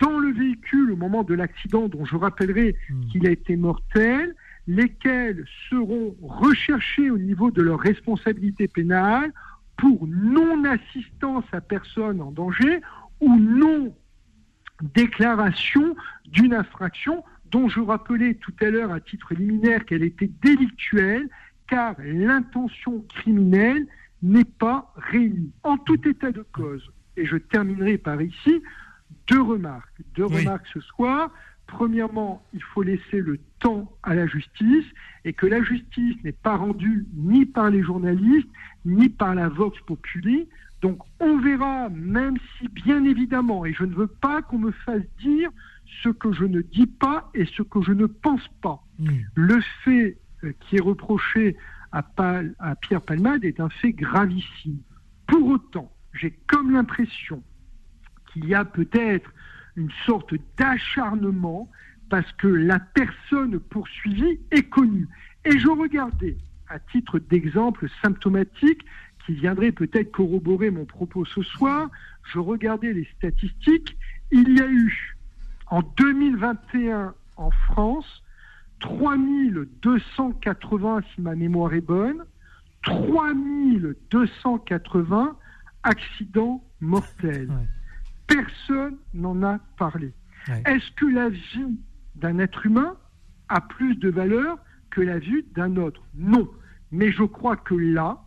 Speaker 10: dans le véhicule au moment de l'accident, dont je rappellerai hmm. qu'il a été mortel, lesquels seront recherchés au niveau de leur responsabilité pénale pour non-assistance à personne en danger ou non-déclaration d'une infraction dont je rappelais tout à l'heure à titre liminaire qu'elle était délictuelle car l'intention criminelle n'est pas réunie. En tout état de cause, et je terminerai par ici, deux remarques. Deux remarques ce soir. Premièrement, il faut laisser le temps à la justice et que la justice n'est pas rendue ni par les journalistes, ni par la Vox Populi. Donc on verra, même si bien évidemment, et je ne veux pas qu'on me fasse dire ce que je ne dis pas et ce que je ne pense pas. Le fait qui est reproché à, à Pierre Palmade est un fait gravissime. Pour autant, j'ai comme l'impression qu'il y a peut-être une sorte d'acharnement parce que la personne poursuivie est connue. Et je regardais, à titre d'exemple symptomatique, qui viendrait peut-être corroborer mon propos ce soir, je regardais les statistiques. Il y a eu en 2021 en France 3280, si ma mémoire est bonne, 3280 accidents mortels. Personne n'en a parlé. Est-ce que la vie d'un être humain a plus de valeur que la vie d'un autre? Non. Mais je crois que là,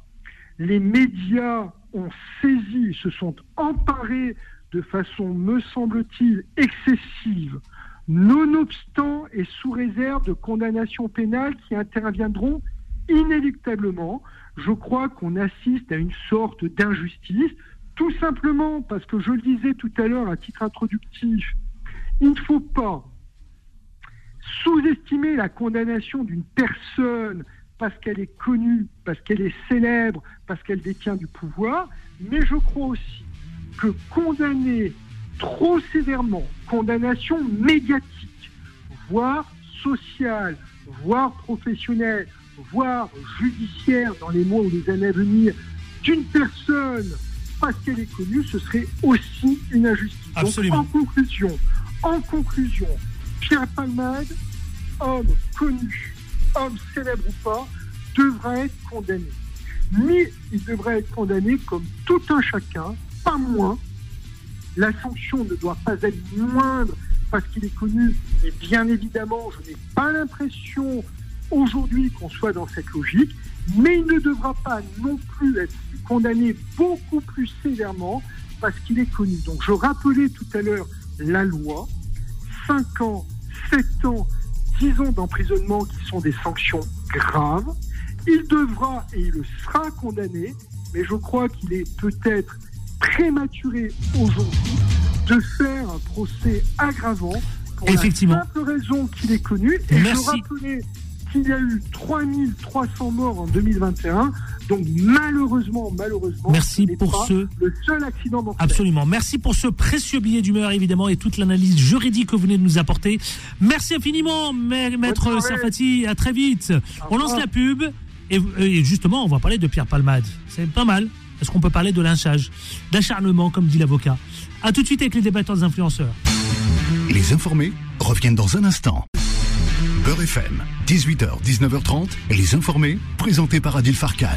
Speaker 10: Les médias ont saisi, se sont emparés de façon, me semble-t-il, excessive, nonobstant et sous réserve de condamnations pénales qui interviendront inéluctablement. Je crois qu'on assiste à une sorte d'injustice, tout simplement parce que je le disais tout à l'heure à titre introductif, il ne faut pas sous-estimer la condamnation d'une personne parce qu'elle est connue, parce qu'elle est célèbre, parce qu'elle détient du pouvoir, mais je crois aussi que condamner trop sévèrement, condamnation médiatique, voire sociale, voire professionnelle, voire judiciaire dans les mois ou les années à venir, d'une personne parce qu'elle est connue, ce serait aussi une injustice.
Speaker 2: Absolument.
Speaker 10: en conclusion, en conclusion, Pierre Palmade, homme connu, homme célèbre ou pas, devrait être condamné. Mais il devrait être condamné comme tout un chacun, pas moins. La sanction ne doit pas être moindre parce qu'il est connu. Et bien évidemment, je n'ai pas l'impression aujourd'hui qu'on soit dans cette logique, mais il ne devra pas non plus être condamné beaucoup plus sévèrement parce qu'il est connu. Donc je rappelais tout à l'heure la loi, 5 ans, 7 ans, 10 ans d'emprisonnement qui sont des sanctions graves. Il devra et il sera condamné, mais je crois qu'il est peut-être prématuré aujourd'hui de faire un procès aggravant pour
Speaker 2: Effectivement.
Speaker 10: la simple raison qu'il est connu. Et je rappelais qu'il y a eu 3300 morts en 2021. Donc malheureusement, malheureusement,
Speaker 2: Merci pour ce-
Speaker 10: le seul accident mortel.
Speaker 2: Absolument. Merci pour ce précieux billet d'humeur, évidemment, et toute l'analyse juridique que vous venez de nous apporter. Merci infiniment, ma- maître. Serfati. À très vite. On lance la pub. Et, et justement, on va parler de Pierre Palmade. C'est pas mal. Est-ce qu'on peut parler de lynchage, d'acharnement, comme dit l'avocat? À tout de suite avec les débatteurs des influenceurs.
Speaker 1: Les informés reviennent dans un instant. Beurre FM, 18h, 19h30, les informés, présentés par Adil Farkan.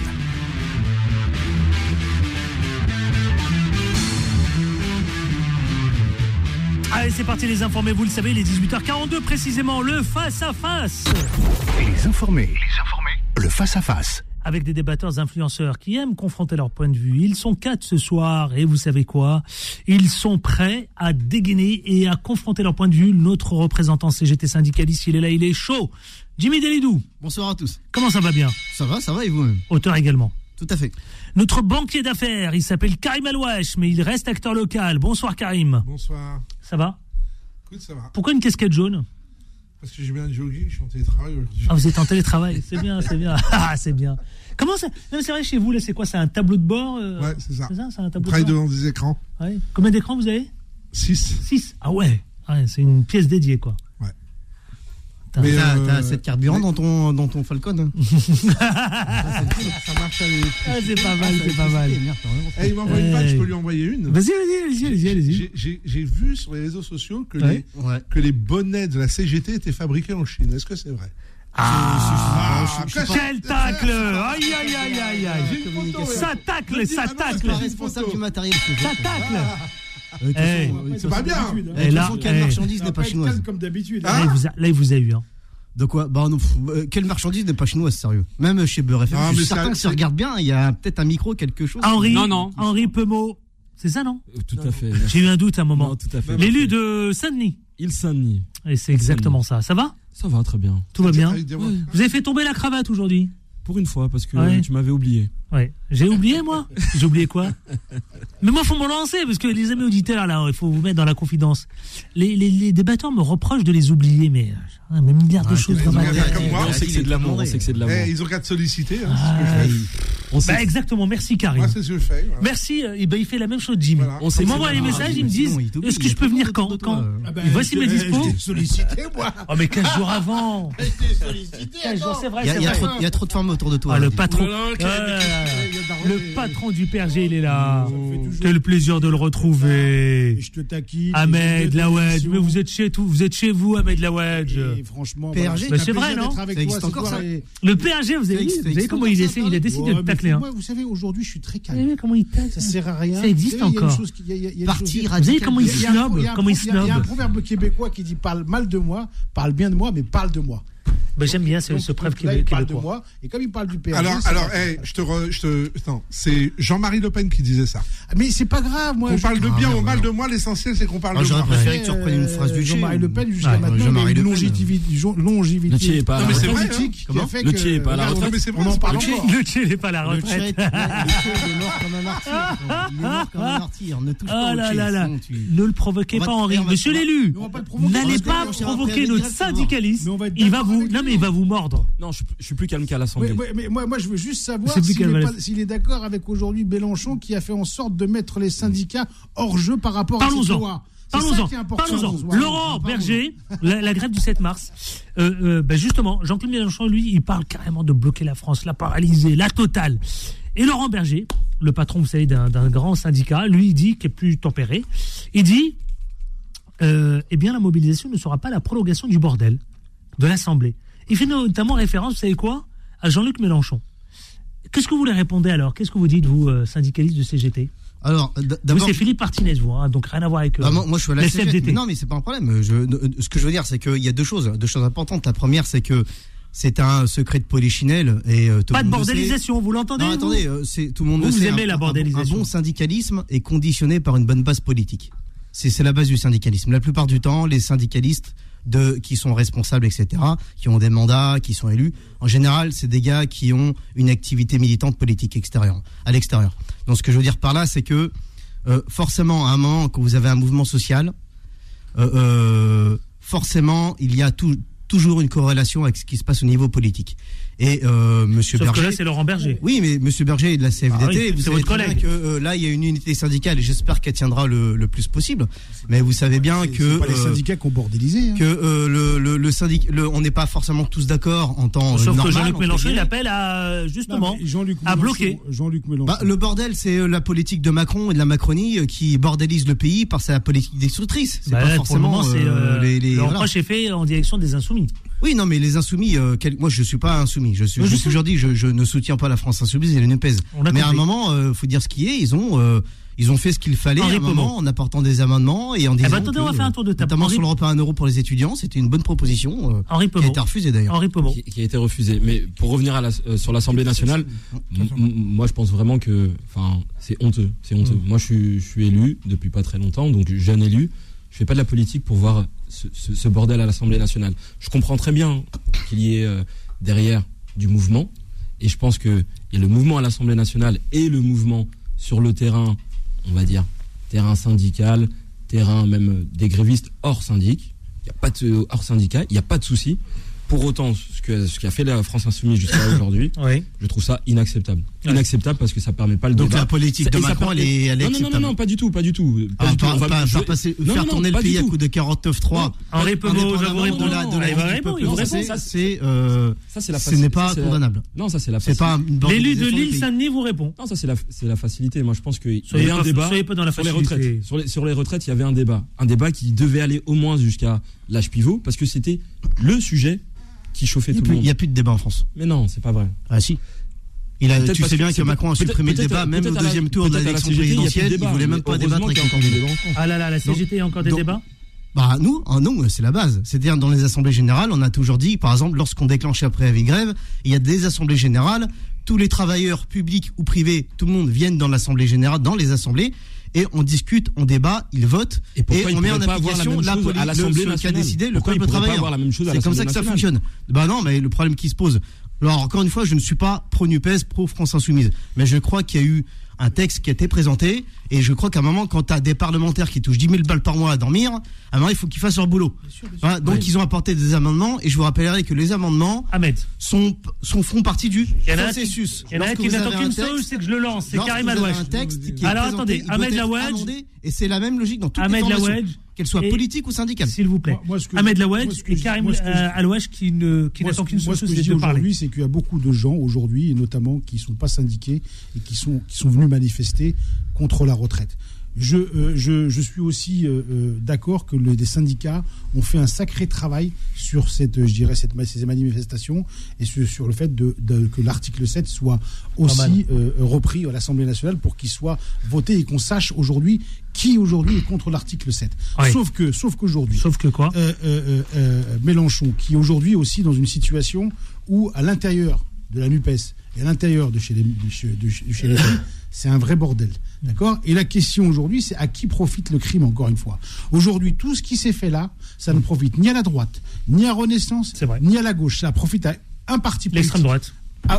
Speaker 2: Allez, c'est parti, les informés. Vous le savez, les 18h42 précisément, le face-à-face.
Speaker 1: Les informés, les informés, le face-à-face.
Speaker 2: Avec des débatteurs influenceurs qui aiment confronter leur point de vue. Ils sont quatre ce soir et vous savez quoi? Ils sont prêts à dégainer et à confronter leur point de vue. Notre représentant CGT syndicaliste, il est là, il est chaud. Jimmy Delidou.
Speaker 11: Bonsoir à tous.
Speaker 2: Comment ça va bien?
Speaker 11: Ça va, ça va et vous-même?
Speaker 2: Auteur également.
Speaker 11: Tout à fait.
Speaker 2: Notre banquier d'affaires, il s'appelle Karim Alouache, mais il reste acteur local. Bonsoir Karim.
Speaker 12: Bonsoir.
Speaker 2: Ça va?
Speaker 12: Écoute, ça va.
Speaker 2: Pourquoi une casquette jaune?
Speaker 12: Parce que j'ai bien jogging, je suis en télétravail aujourd'hui.
Speaker 2: Ah, vous êtes en télétravail, c'est bien, c'est bien. Ah, c'est bien. Comment ça Non, c'est vrai, chez vous, là, c'est quoi? C'est un tableau de bord euh,
Speaker 12: Ouais, c'est ça.
Speaker 2: C'est ça, c'est un tableau
Speaker 12: travaille
Speaker 2: de bord?
Speaker 12: devant des écrans.
Speaker 2: Ouais. Combien d'écrans vous avez?
Speaker 12: 6.
Speaker 2: 6 Ah ouais, Ouais, c'est une pièce dédiée, quoi.
Speaker 12: Ouais.
Speaker 2: Putain.
Speaker 11: Mais t'as
Speaker 12: euh,
Speaker 11: t'as de carburant dans ton, dans ton Falcon hein ça, c'est cool, ça marche à
Speaker 2: Ah, c'est pas mal, c'est pas mal.
Speaker 11: Merde, t'as vraiment-
Speaker 12: Eh, il m'envoie une balle, je peux lui envoyer une.
Speaker 2: Vas-y, vas-y, allez-y, allez-y, allez-y.
Speaker 12: J'ai- J'ai j'ai vu sur les réseaux sociaux que,
Speaker 2: Ouais.
Speaker 12: les,
Speaker 11: Ouais.
Speaker 12: que les bonnets de la CGT étaient fabriqués en Chine. Est-ce que c'est vrai?
Speaker 2: Ah,
Speaker 12: je- je- je-
Speaker 2: quel tacle Aïe, aïe, aïe, aïe, aïe. Ça tacle, ça
Speaker 12: ah
Speaker 2: tacle.
Speaker 11: responsable du matériel.
Speaker 2: Ça tacle.
Speaker 11: Euh,
Speaker 2: Eh.
Speaker 11: façon, euh, de
Speaker 12: C'est pas bien.
Speaker 11: de
Speaker 2: Et là,
Speaker 11: façon, quelle
Speaker 2: eh.
Speaker 11: marchandise n'est pas chinoise
Speaker 13: comme d'habitude.
Speaker 2: Là, il vous a- là, il vous a eu. Hein.
Speaker 11: De quoi? Bah non, pff, euh, quelle marchandise n'est pas chinoise, sérieux? Même chez Beurre FM,
Speaker 12: Ah,
Speaker 11: je suis certain que on regarde bien, il y a peut-être un micro, quelque chose.
Speaker 2: Henri,
Speaker 3: Non, non.
Speaker 2: Henri Pemot. C'est ça, non?
Speaker 13: Tout à fait.
Speaker 2: J'ai eu un doute à un moment. L'élu de Saint-Denis.
Speaker 13: Il Saint-Denis.
Speaker 2: Et c'est exactement ça. Ça va?
Speaker 13: Ça va très bien.
Speaker 2: Tout va bien
Speaker 13: Ouais.
Speaker 2: Vous avez fait tomber la cravate aujourd'hui
Speaker 13: Pour une fois, parce que
Speaker 2: Ouais.
Speaker 13: tu m'avais oublié.
Speaker 2: Ouais. J'ai oublié, moi J'ai oublié quoi Mais moi, faut me lancer, parce que les amis auditeurs, là, il faut vous mettre dans la confidence. Les, les, les débatteurs me reprochent de les oublier, mais euh, un milliard de choses tête.
Speaker 12: comme moi.
Speaker 13: on sait que c'est de l'amour. On sait que c'est de l'amour.
Speaker 12: Eh, ils ont qu'à te solliciter. hein,
Speaker 2: Ah,
Speaker 12: c'est ce que je fais.
Speaker 13: On sait
Speaker 2: bah, exactement, merci Karim.
Speaker 12: Moi, c'est ce que je fais. voilà.
Speaker 2: Merci, euh, et ben, il fait la même chose, Jimmy.
Speaker 12: Voilà.
Speaker 13: On
Speaker 2: Ils m'envoient
Speaker 13: c'est
Speaker 2: les messages,
Speaker 11: Ah,
Speaker 2: ils me
Speaker 11: sinon,
Speaker 2: disent
Speaker 11: il
Speaker 2: Est-ce que
Speaker 11: il
Speaker 2: je
Speaker 11: a
Speaker 2: peux venir quand.
Speaker 13: Ah ben,
Speaker 2: Voici mes dispos.
Speaker 13: sollicité, moi.
Speaker 2: Oh, mais 15 jours avant 15 jours, c'est vrai,
Speaker 11: Il y, a- il trop, il y a trop de femmes autour de toi.
Speaker 2: Ah, le patron.
Speaker 12: Là
Speaker 2: Le patron du PRG, il est là. Quel plaisir de le retrouver.
Speaker 13: Je te taquine.
Speaker 2: Ahmed Lawedge, mais vous êtes chez tout, vous êtes chez vous, Ahmed Lawedge.
Speaker 13: Franchement,
Speaker 11: PRG,
Speaker 2: c'est vrai, non Le PRG, vous avez
Speaker 11: Ça
Speaker 2: vu,
Speaker 11: existe-
Speaker 2: vous savez comment il essaie, il a décidé de tacler. Hein.
Speaker 13: Moi, vous savez, aujourd'hui, je suis très
Speaker 2: Vous avez
Speaker 13: calme.
Speaker 2: vu comment il tacle
Speaker 13: Ça sert à rien.
Speaker 2: Ça existe encore.
Speaker 11: Parti
Speaker 13: qui-
Speaker 2: Vous savez
Speaker 11: radical.
Speaker 2: comment il snob
Speaker 13: il y a un-
Speaker 2: Comment il
Speaker 13: a- Il y a un
Speaker 2: snob
Speaker 13: proverbe québécois qui dit parle mal de moi, parle bien de moi, mais parle de moi.
Speaker 2: Ben, J'aime bien ce, ce preuve
Speaker 14: là, il parle de moi. Et comme il parle du PSG.
Speaker 12: Alors, alors, hey, je te, re- je te, non, c'est Jean-Marie Le Pen qui disait ça.
Speaker 14: Mais c'est pas grave, moi.
Speaker 12: On
Speaker 14: je-
Speaker 12: parle de
Speaker 14: Ah,
Speaker 12: bien
Speaker 14: merde,
Speaker 12: ou mal de moi, l'essentiel c'est qu'on parle
Speaker 11: Ah,
Speaker 12: de
Speaker 11: j'aurais
Speaker 12: moi.
Speaker 11: préféré que tu reprennes une phrase du.
Speaker 14: Jean-Marie Le Pen, jusqu'à
Speaker 11: Ouais,
Speaker 14: maintenant, longévité, longévité
Speaker 13: Le Tché est pas à la
Speaker 12: Non, mais c'est vrai,
Speaker 14: qui
Speaker 13: Le
Speaker 14: que.
Speaker 13: Tché est pas à la retraite.
Speaker 14: On en parle encore.
Speaker 2: Le Tché n'est pas à la retraite.
Speaker 11: le mort comme un martyr. Il est mort comme un martyr. Ne touche pas
Speaker 2: Ah Ne le provoquez pas, Henri. Monsieur l'élu, n'allez pas provoquer notre syndicaliste. Il va
Speaker 14: d'accord
Speaker 2: vous, non mais il va vous mordre.
Speaker 13: Non, je, je suis plus calme qu'à l'Assemblée.
Speaker 14: Oui, oui, mais moi, moi, je veux juste savoir s'il est, d'accord avec aujourd'hui Mélenchon qui a fait en sorte de mettre les syndicats hors jeu par rapport à cette loi.
Speaker 2: Parlons-en. Parlons-en. Laurent. Berger, la, la grève du 7 mars. Euh, euh, ben justement, Jean-Claude Mélenchon, lui, il parle carrément de bloquer la France, la paralyser, la totale. Et Laurent Berger, le patron, vous savez, d'un d'un grand syndicat, lui, il dit, qui est plus tempéré, il dit, euh, eh bien, la mobilisation ne sera pas la prolongation du bordel de l'Assemblée. Il fait notamment référence, vous savez quoi, à Jean-Luc Mélenchon. Qu'est-ce que vous lui répondez alors? Qu'est-ce que vous dites, vous, euh, syndicaliste de CGT
Speaker 11: Alors, d'abord.
Speaker 2: c'est Philippe Martinez, vous, hein, donc rien à voir avec euh,
Speaker 11: Ah, moi, moi, je suis à la CGT. Non, mais c'est pas un problème. Je, euh, ce que je veux dire, c'est qu'il y a deux choses, deux choses importantes. La première, c'est que c'est un secret de polichinelle et euh, tout
Speaker 2: Pas de
Speaker 11: le
Speaker 2: bordélisation, vous l'entendez
Speaker 11: Non, attendez, c'est tout le monde
Speaker 2: Vous,
Speaker 11: le
Speaker 2: vous
Speaker 11: sait.
Speaker 2: aimez
Speaker 11: un-
Speaker 2: la bordélisation.
Speaker 11: Un bon syndicalisme est conditionné par une bonne base politique. C'est la base du syndicalisme. La plupart du temps, les syndicalistes qui sont responsables, etc., qui ont des mandats, qui sont élus, en général, c'est des gars qui ont une activité militante politique extérieure, à l'extérieur. Donc, ce que je veux dire par là, c'est que euh, forcément, à un moment, quand vous avez un mouvement social, euh, euh, forcément, il y a toujours une corrélation avec ce qui se passe au niveau politique. Et euh, Monsieur
Speaker 2: Sauf que
Speaker 11: Berger,
Speaker 2: là, c'est Laurent Berger.
Speaker 11: oui, mais Monsieur Berger est de la CFDT.
Speaker 2: Ah oui,
Speaker 11: vous
Speaker 2: c'est
Speaker 11: savez
Speaker 2: votre collègue.
Speaker 11: que euh, là, il y a une unité syndicale et j'espère qu'elle tiendra le, le plus possible. Mais vous savez bien
Speaker 14: C'est-
Speaker 11: que
Speaker 14: c'est pas les
Speaker 11: euh,
Speaker 14: syndicats qui ont bordélisé. hein.
Speaker 11: que euh, le, le, le syndic, le- on n'est pas forcément tous d'accord en temps
Speaker 2: Sauf
Speaker 11: normal.
Speaker 2: que Jean-Luc Mélenchon, il appelle à, justement,
Speaker 14: Non, mais Jean-Luc
Speaker 2: à bloquer.
Speaker 14: Jean-Luc Mélenchon.
Speaker 11: Bah, le bordel, c'est la politique de Macron et de la Macronie qui bordélise le pays par sa politique destructrice. C'est
Speaker 2: Bah,
Speaker 11: pas
Speaker 2: là, pour le
Speaker 11: forcément
Speaker 2: moment, c'est
Speaker 11: les, les-
Speaker 2: le
Speaker 11: voilà.
Speaker 2: reproche est fait en direction des insoumis.
Speaker 11: Oui, non, mais les insoumis, euh, quel- moi je suis pas insoumis. Je suis, je
Speaker 2: je
Speaker 11: suis toujours dit, je, je ne soutiens pas la France insoumise et le NUPES. Mais à un moment, euh, faut dire ce qui est. Ils ont, euh, ils ont fait ce qu'il fallait
Speaker 2: Henri
Speaker 11: à un moment
Speaker 2: Pommeau.
Speaker 11: en apportant des amendements et en
Speaker 2: Eh
Speaker 11: disant.
Speaker 2: ben, attendez, on va faire un tour de table.
Speaker 11: Notamment
Speaker 2: Henri-
Speaker 11: sur le repas à 1 euro pour les étudiants, c'était une bonne proposition euh,
Speaker 2: Henri
Speaker 11: qui a été refusée d'ailleurs.
Speaker 2: Henri
Speaker 13: qui, qui a été refusé. Mais pour revenir à la, euh, sur l'Assemblée nationale, moi je pense vraiment que, enfin, c'est honteux, c'est honteux.
Speaker 2: Mm.
Speaker 13: Moi je suis, je suis élu depuis pas très longtemps, donc jeune élu. Je fais pas de la politique pour voir ce, bordel à l'Assemblée nationale. Je comprends très bien qu'il y ait euh, derrière du mouvement, et je pense que il y a le mouvement à l'Assemblée nationale et le mouvement sur le terrain, on va dire terrain syndical, terrain même euh, des grévistes hors syndic. Il n'y a pas de hors syndicat, il n'y a pas de souci. Pour autant, ce qu'a fait la France insoumise jusqu'à aujourd'hui,
Speaker 2: Oui.
Speaker 13: je trouve ça inacceptable.
Speaker 2: Ouais.
Speaker 13: Inacceptable parce que ça permet pas le
Speaker 11: Donc
Speaker 13: débat.
Speaker 11: la politique
Speaker 13: Ça-
Speaker 11: de Macron,
Speaker 13: permet-
Speaker 11: elle est, elle est
Speaker 13: non, non, non, pas du tout, pas du tout. Pas
Speaker 11: Ah,
Speaker 13: du tout.
Speaker 11: pas-
Speaker 13: On va
Speaker 11: pas- faire, passer,
Speaker 13: Non,
Speaker 11: faire
Speaker 13: non,
Speaker 11: tourner
Speaker 13: pas
Speaker 11: le pays à coup de 49.3.
Speaker 2: Henri Pommeau, je vous réponds.
Speaker 11: c'est, euh,
Speaker 13: Ça, c'est la
Speaker 11: ce n'est pas
Speaker 13: ça, c'est la-
Speaker 11: condamnable.
Speaker 13: Non, ça c'est la
Speaker 11: C'est pas
Speaker 13: facilité.
Speaker 2: L'élu de l'île. Saint-Denis vous répond.
Speaker 13: Non, ça c'est la, c'est la facilité. Moi, je pense qu'il y
Speaker 2: Soyez
Speaker 13: avait un
Speaker 2: pas-
Speaker 13: débat sur les
Speaker 2: facilité.
Speaker 13: retraites. Sur les, sur les retraites, il y avait un débat. Un débat qui devait aller au moins jusqu'à l'âge pivot parce que c'était le sujet qui chauffait
Speaker 11: Il
Speaker 13: tout le monde.
Speaker 11: n'y a plus de débat en France.
Speaker 13: Mais non, c'est pas vrai.
Speaker 11: Ah si. Il a, tu sais bien
Speaker 13: que
Speaker 11: Macron a supprimé le débat, même au deuxième tour de l'élection
Speaker 13: il
Speaker 11: présidentielle, il
Speaker 13: débat,
Speaker 11: voulait même pas débattre avec.
Speaker 2: Ah là là, la CGT, il y a encore des débats?
Speaker 11: Bah nous, ah non, c'est la base. C'est-à-dire dans les assemblées générales, on a toujours dit, par exemple, lorsqu'on déclenche un préavis de grève, il y a des assemblées générales, tous les travailleurs publics ou privés, tout le monde viennent dans l'assemblée générale, dans les assemblées, et on discute, on débat, ils votent,
Speaker 13: Et ils
Speaker 11: on met en
Speaker 13: la
Speaker 11: application la
Speaker 13: à l'Assemblée
Speaker 11: qu'a
Speaker 13: nationale
Speaker 11: décidé le
Speaker 13: Pourquoi ils
Speaker 11: peuple travailleur. C'est comme ça que ça fonctionne. Bah non, mais le problème qui se pose. Alors encore une fois, je ne suis pas pro Nupes, pro France Insoumise, mais je crois qu'il y a eu un texte qui a été présenté et je crois qu'à un moment, quand tu as des parlementaires qui touchent 10 000 balles par mois à dormir, à un moment, il faut qu'ils fassent leur boulot. Voilà, donc
Speaker 2: Oui.
Speaker 11: ils ont apporté des amendements et je vous rappellerai que les amendements
Speaker 2: Ahmed.
Speaker 11: sont, sont font partie du
Speaker 2: Il y en a un qui-
Speaker 11: processus.
Speaker 2: il y en a un qui n'attend qu'une
Speaker 11: un
Speaker 2: chose, c'est que je le lance. C'est Karim
Speaker 11: est
Speaker 2: Alors
Speaker 11: présenté,
Speaker 2: attendez, Ahmed
Speaker 11: amendé, et c'est la même logique dans toutes
Speaker 2: Ahmed
Speaker 11: les formations, Soient
Speaker 2: et-
Speaker 11: politiques ou syndicales.
Speaker 2: S'il vous plaît.
Speaker 14: Moi- moi, ce que-
Speaker 2: Ahmed
Speaker 14: que
Speaker 2: et Karim euh, Alouache qui ne qui
Speaker 14: Moi,
Speaker 2: n'attend qu'une seule
Speaker 14: ce que
Speaker 2: chose,
Speaker 14: je
Speaker 2: c'est de parler.
Speaker 14: aujourd'hui, c'est qu'il y a beaucoup de gens aujourd'hui, et notamment qui sont pas syndiqués et qui sont, qui sont venus manifester contre la retraite. Je, euh, je, je, suis aussi euh, euh, d'accord que les syndicats ont fait un sacré travail sur cette, je dirais, cette, ces manifestations et sur, sur le fait de, que l'article 7 soit aussi repris à l'Assemblée nationale pour qu'il soit voté et qu'on sache aujourd'hui qui aujourd'hui est contre l'article 7. Sauf que, sauf qu'aujourd'hui,
Speaker 2: sauf que quoi?
Speaker 14: Mélenchon, qui est aujourd'hui aussi dans une situation où à l'intérieur de la Nupes et à l'intérieur de chez les, de chez, de chez les c'est un vrai bordel. D'accord? Et la question aujourd'hui, c'est à qui profite le crime, encore une fois? Aujourd'hui, tout ce qui s'est fait là, ça ne profite ni à la droite, ni à Renaissance, ni à la gauche. Ça profite à un parti politique.
Speaker 2: L'extrême droite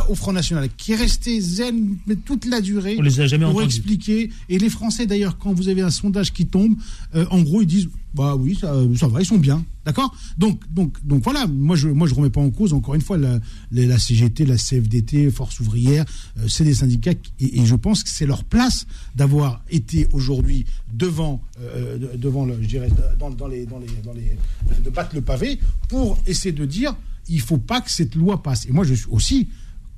Speaker 14: au Front National, qui est resté zen mais toute la durée
Speaker 2: On les a jamais
Speaker 14: pour expliquer. Et les Français, d'ailleurs, quand vous avez un sondage qui tombe, euh, en gros, ils disent bah oui, ça, va, ils sont bien, d'accord? Donc, donc, donc voilà. Moi, je, moi, je remets pas en cause. Encore une fois, la, la CGT, la CFDT, Force ouvrière, euh, c'est des syndicats et, je pense que c'est leur place d'avoir été aujourd'hui devant, euh, devant le, je dirais, dans, dans, les, dans les, dans les, de battre le pavé pour essayer de dire il faut pas que cette loi passe. Et moi, je suis aussi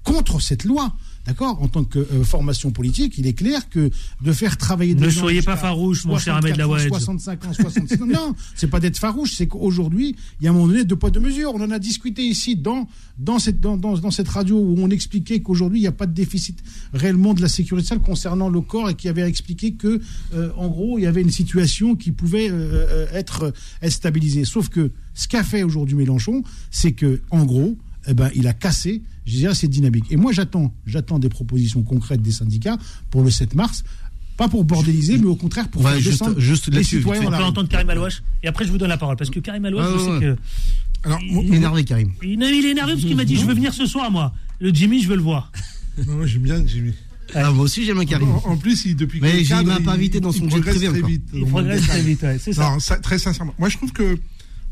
Speaker 14: contre cette loi. D'accord En tant que euh, formation politique, il est clair que de faire travailler
Speaker 2: des Ne soyez pas farouche, mon cher Ahmed Laoued.
Speaker 14: 65 ans, 66 ans. non, c'est pas d'être farouche, c'est qu'aujourd'hui, il y a un moment donné deux poids, deux mesures. On en a discuté ici dans, dans, cette, dans, dans, cette radio où on expliquait qu'aujourd'hui, il n'y a pas de déficit réellement de la sécurité sociale concernant le corps et qui avait expliqué que, euh, en gros, il y avait une situation qui pouvait euh, être, être stabilisée. Sauf que ce qu'a fait aujourd'hui Mélenchon, c'est que, en gros, eh ben, il a cassé je dirais, cette dynamique. Et moi, j'attends, j'attends des propositions concrètes des syndicats pour le 7 mars. Pas pour bordéliser, mais au contraire pour faire
Speaker 11: juste,
Speaker 14: descendre
Speaker 11: juste
Speaker 14: les citoyens.
Speaker 2: On peut entendre Karim Alouache. Et après, je vous donne la parole. Parce que Karim Alouache, je sais que.
Speaker 11: Alors, il, est énervé, Karim.
Speaker 2: Il, il est énervé parce qu'il m'a dit Je veux venir ce soir, moi. Le Jimmy, je veux le voir.
Speaker 12: moi, j'aime bien Jimmy.
Speaker 11: Ah, moi aussi, j'aime un Karim.
Speaker 12: En, plus, il, depuis
Speaker 11: Mais il m'a pas invité dans son
Speaker 12: jet privé. Très vite,
Speaker 2: il progresse très vite, c'est ça.
Speaker 12: Très sincèrement. Moi, je trouve que.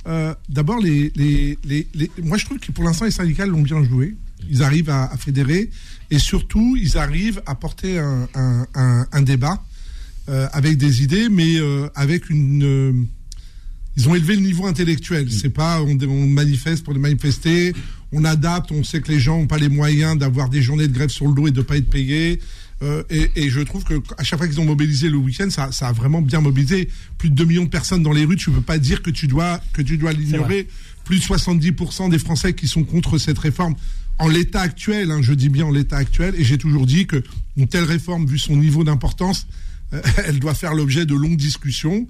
Speaker 12: Euh, D'abord, les, les, les, les, moi, je trouve que pour l'instant, les syndicats l'ont bien joué. Ils arrivent à, fédérer et surtout, ils arrivent à porter un, un, un, débat euh, avec des idées, mais euh, avec une. Ils ont élevé le niveau intellectuel. Mm. C'est pas on, on, manifeste pour les manifester, on adapte, on sait que les gens n'ont pas les moyens d'avoir des journées de grève sur le dos et de pas être payés. Et, et, je trouve que à chaque fois qu'ils ont mobilisé le week-end, ça, ça, a vraiment bien mobilisé. Plus de 2 millions de personnes dans les rues, tu peux pas dire que tu dois que tu dois l'ignorer. Plus de 70% des Français qui sont contre cette réforme en l'état actuel, hein, je dis bien en l'état actuel, et j'ai toujours dit que une telle réforme, vu son niveau d'importance, euh, elle doit faire l'objet de longues discussions.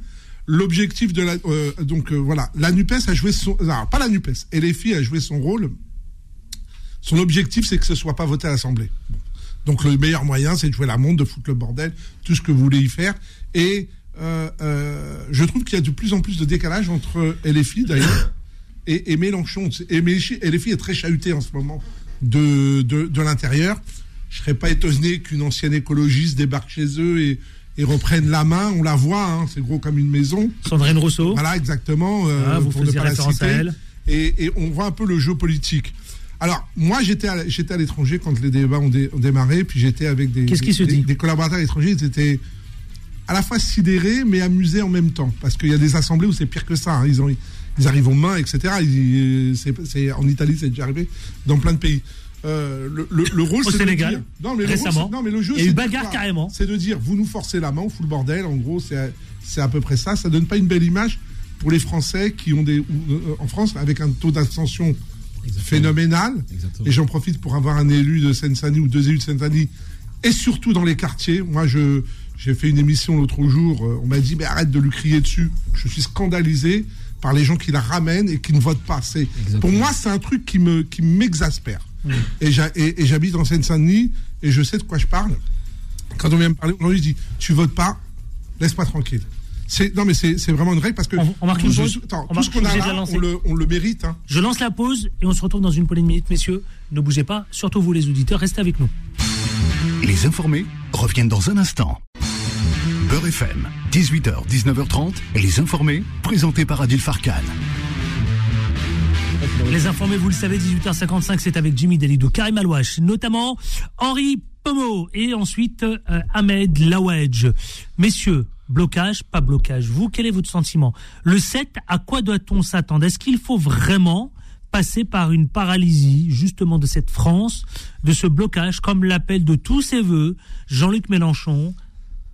Speaker 12: L'objectif de la euh, donc euh, voilà, la Nupes a joué son non, pas la Nupes, et les filles a joué son rôle. Son objectif, c'est que ce soit pas voté à l'Assemblée. Donc le meilleur moyen, c'est de jouer la montre, de foutre le bordel, tout ce que vous voulez y faire. Et je trouve qu'il y a de plus en plus de décalage entre filles d'ailleurs et, Mélenchon. Et, filles est très chahutée en ce moment de, de, l'intérieur. Je serais pas étonné qu'une ancienne écologiste débarque chez eux et, et reprenne la main. On la voit, hein, c'est gros comme une maison.
Speaker 2: Sandrine Rousseau.
Speaker 12: Voilà, exactement. Euh,
Speaker 2: ah, vous référence à elle.
Speaker 12: Et, et, on voit un peu le jeu politique. Alors, moi, j'étais à, j'étais à l'étranger quand les débats ont, démarré, puis j'étais avec des, des, des, collaborateurs étrangers. Ils étaient à la fois sidérés, mais amusés en même temps. Parce qu'il y a des assemblées où c'est pire que ça. Hein. Ils ont ils arrivent aux mains, etc. c'est, en Italie, c'est déjà arrivé dans plein de pays. Euh, le, le, rôle,
Speaker 2: Au Sénégal,
Speaker 12: non, mais
Speaker 2: récemment,
Speaker 12: non, mais le jeu,
Speaker 2: il y a eu bagarre carrément.
Speaker 12: C'est de dire, vous nous forcez la main, on fout le bordel. En gros, c'est, c'est à peu près ça. Ça donne pas une belle image pour les Français qui ont des, euh, en France, avec un taux d'abstention phénoménal. Et j'en profite pour avoir un élu de Seine-Saint-Denis ou deux élus de Seine-Saint-Denis, et surtout dans les quartiers. Moi, je, j'ai fait une émission l'autre jour. Euh, on m'a dit, mais arrête de lui crier dessus. Je suis scandalisé par les gens qui la ramènent et qui ne votent pas. C'est, pour moi, c'est un truc qui me qui m'exaspère. Et, j'habite en Seine-Saint-Denis et je sais de quoi je parle. Quand on vient me parler aujourd'hui, je dis tu votes pas, laisse-moi tranquille. C'est, non mais c'est, vraiment une règle parce que
Speaker 2: on, marque une pause.
Speaker 12: tout ce qu'on a là, on le, on le, mérite. Hein.
Speaker 2: Je lance la pause et on se retrouve dans une poignée de minutes, messieurs. Ne bougez pas, surtout vous les auditeurs, restez avec nous.
Speaker 1: Les informés reviennent dans un instant. Beurre FM, 18h, 19h30, les informés, présentés par Adil Farkan.
Speaker 2: Les informés, vous le savez, 18h55, c'est avec Jimmy Delidou, Karim Alouache, notamment Henri Pomo et ensuite euh, Ahmed Lawedge. Messieurs, blocage, pas blocage, vous, quel est votre sentiment? Le 7, à quoi doit-on s'attendre? Est-ce qu'il faut vraiment passer par une paralysie justement de cette France, de ce blocage, comme l'appelle de tous ses voeux Jean-Luc Mélenchon,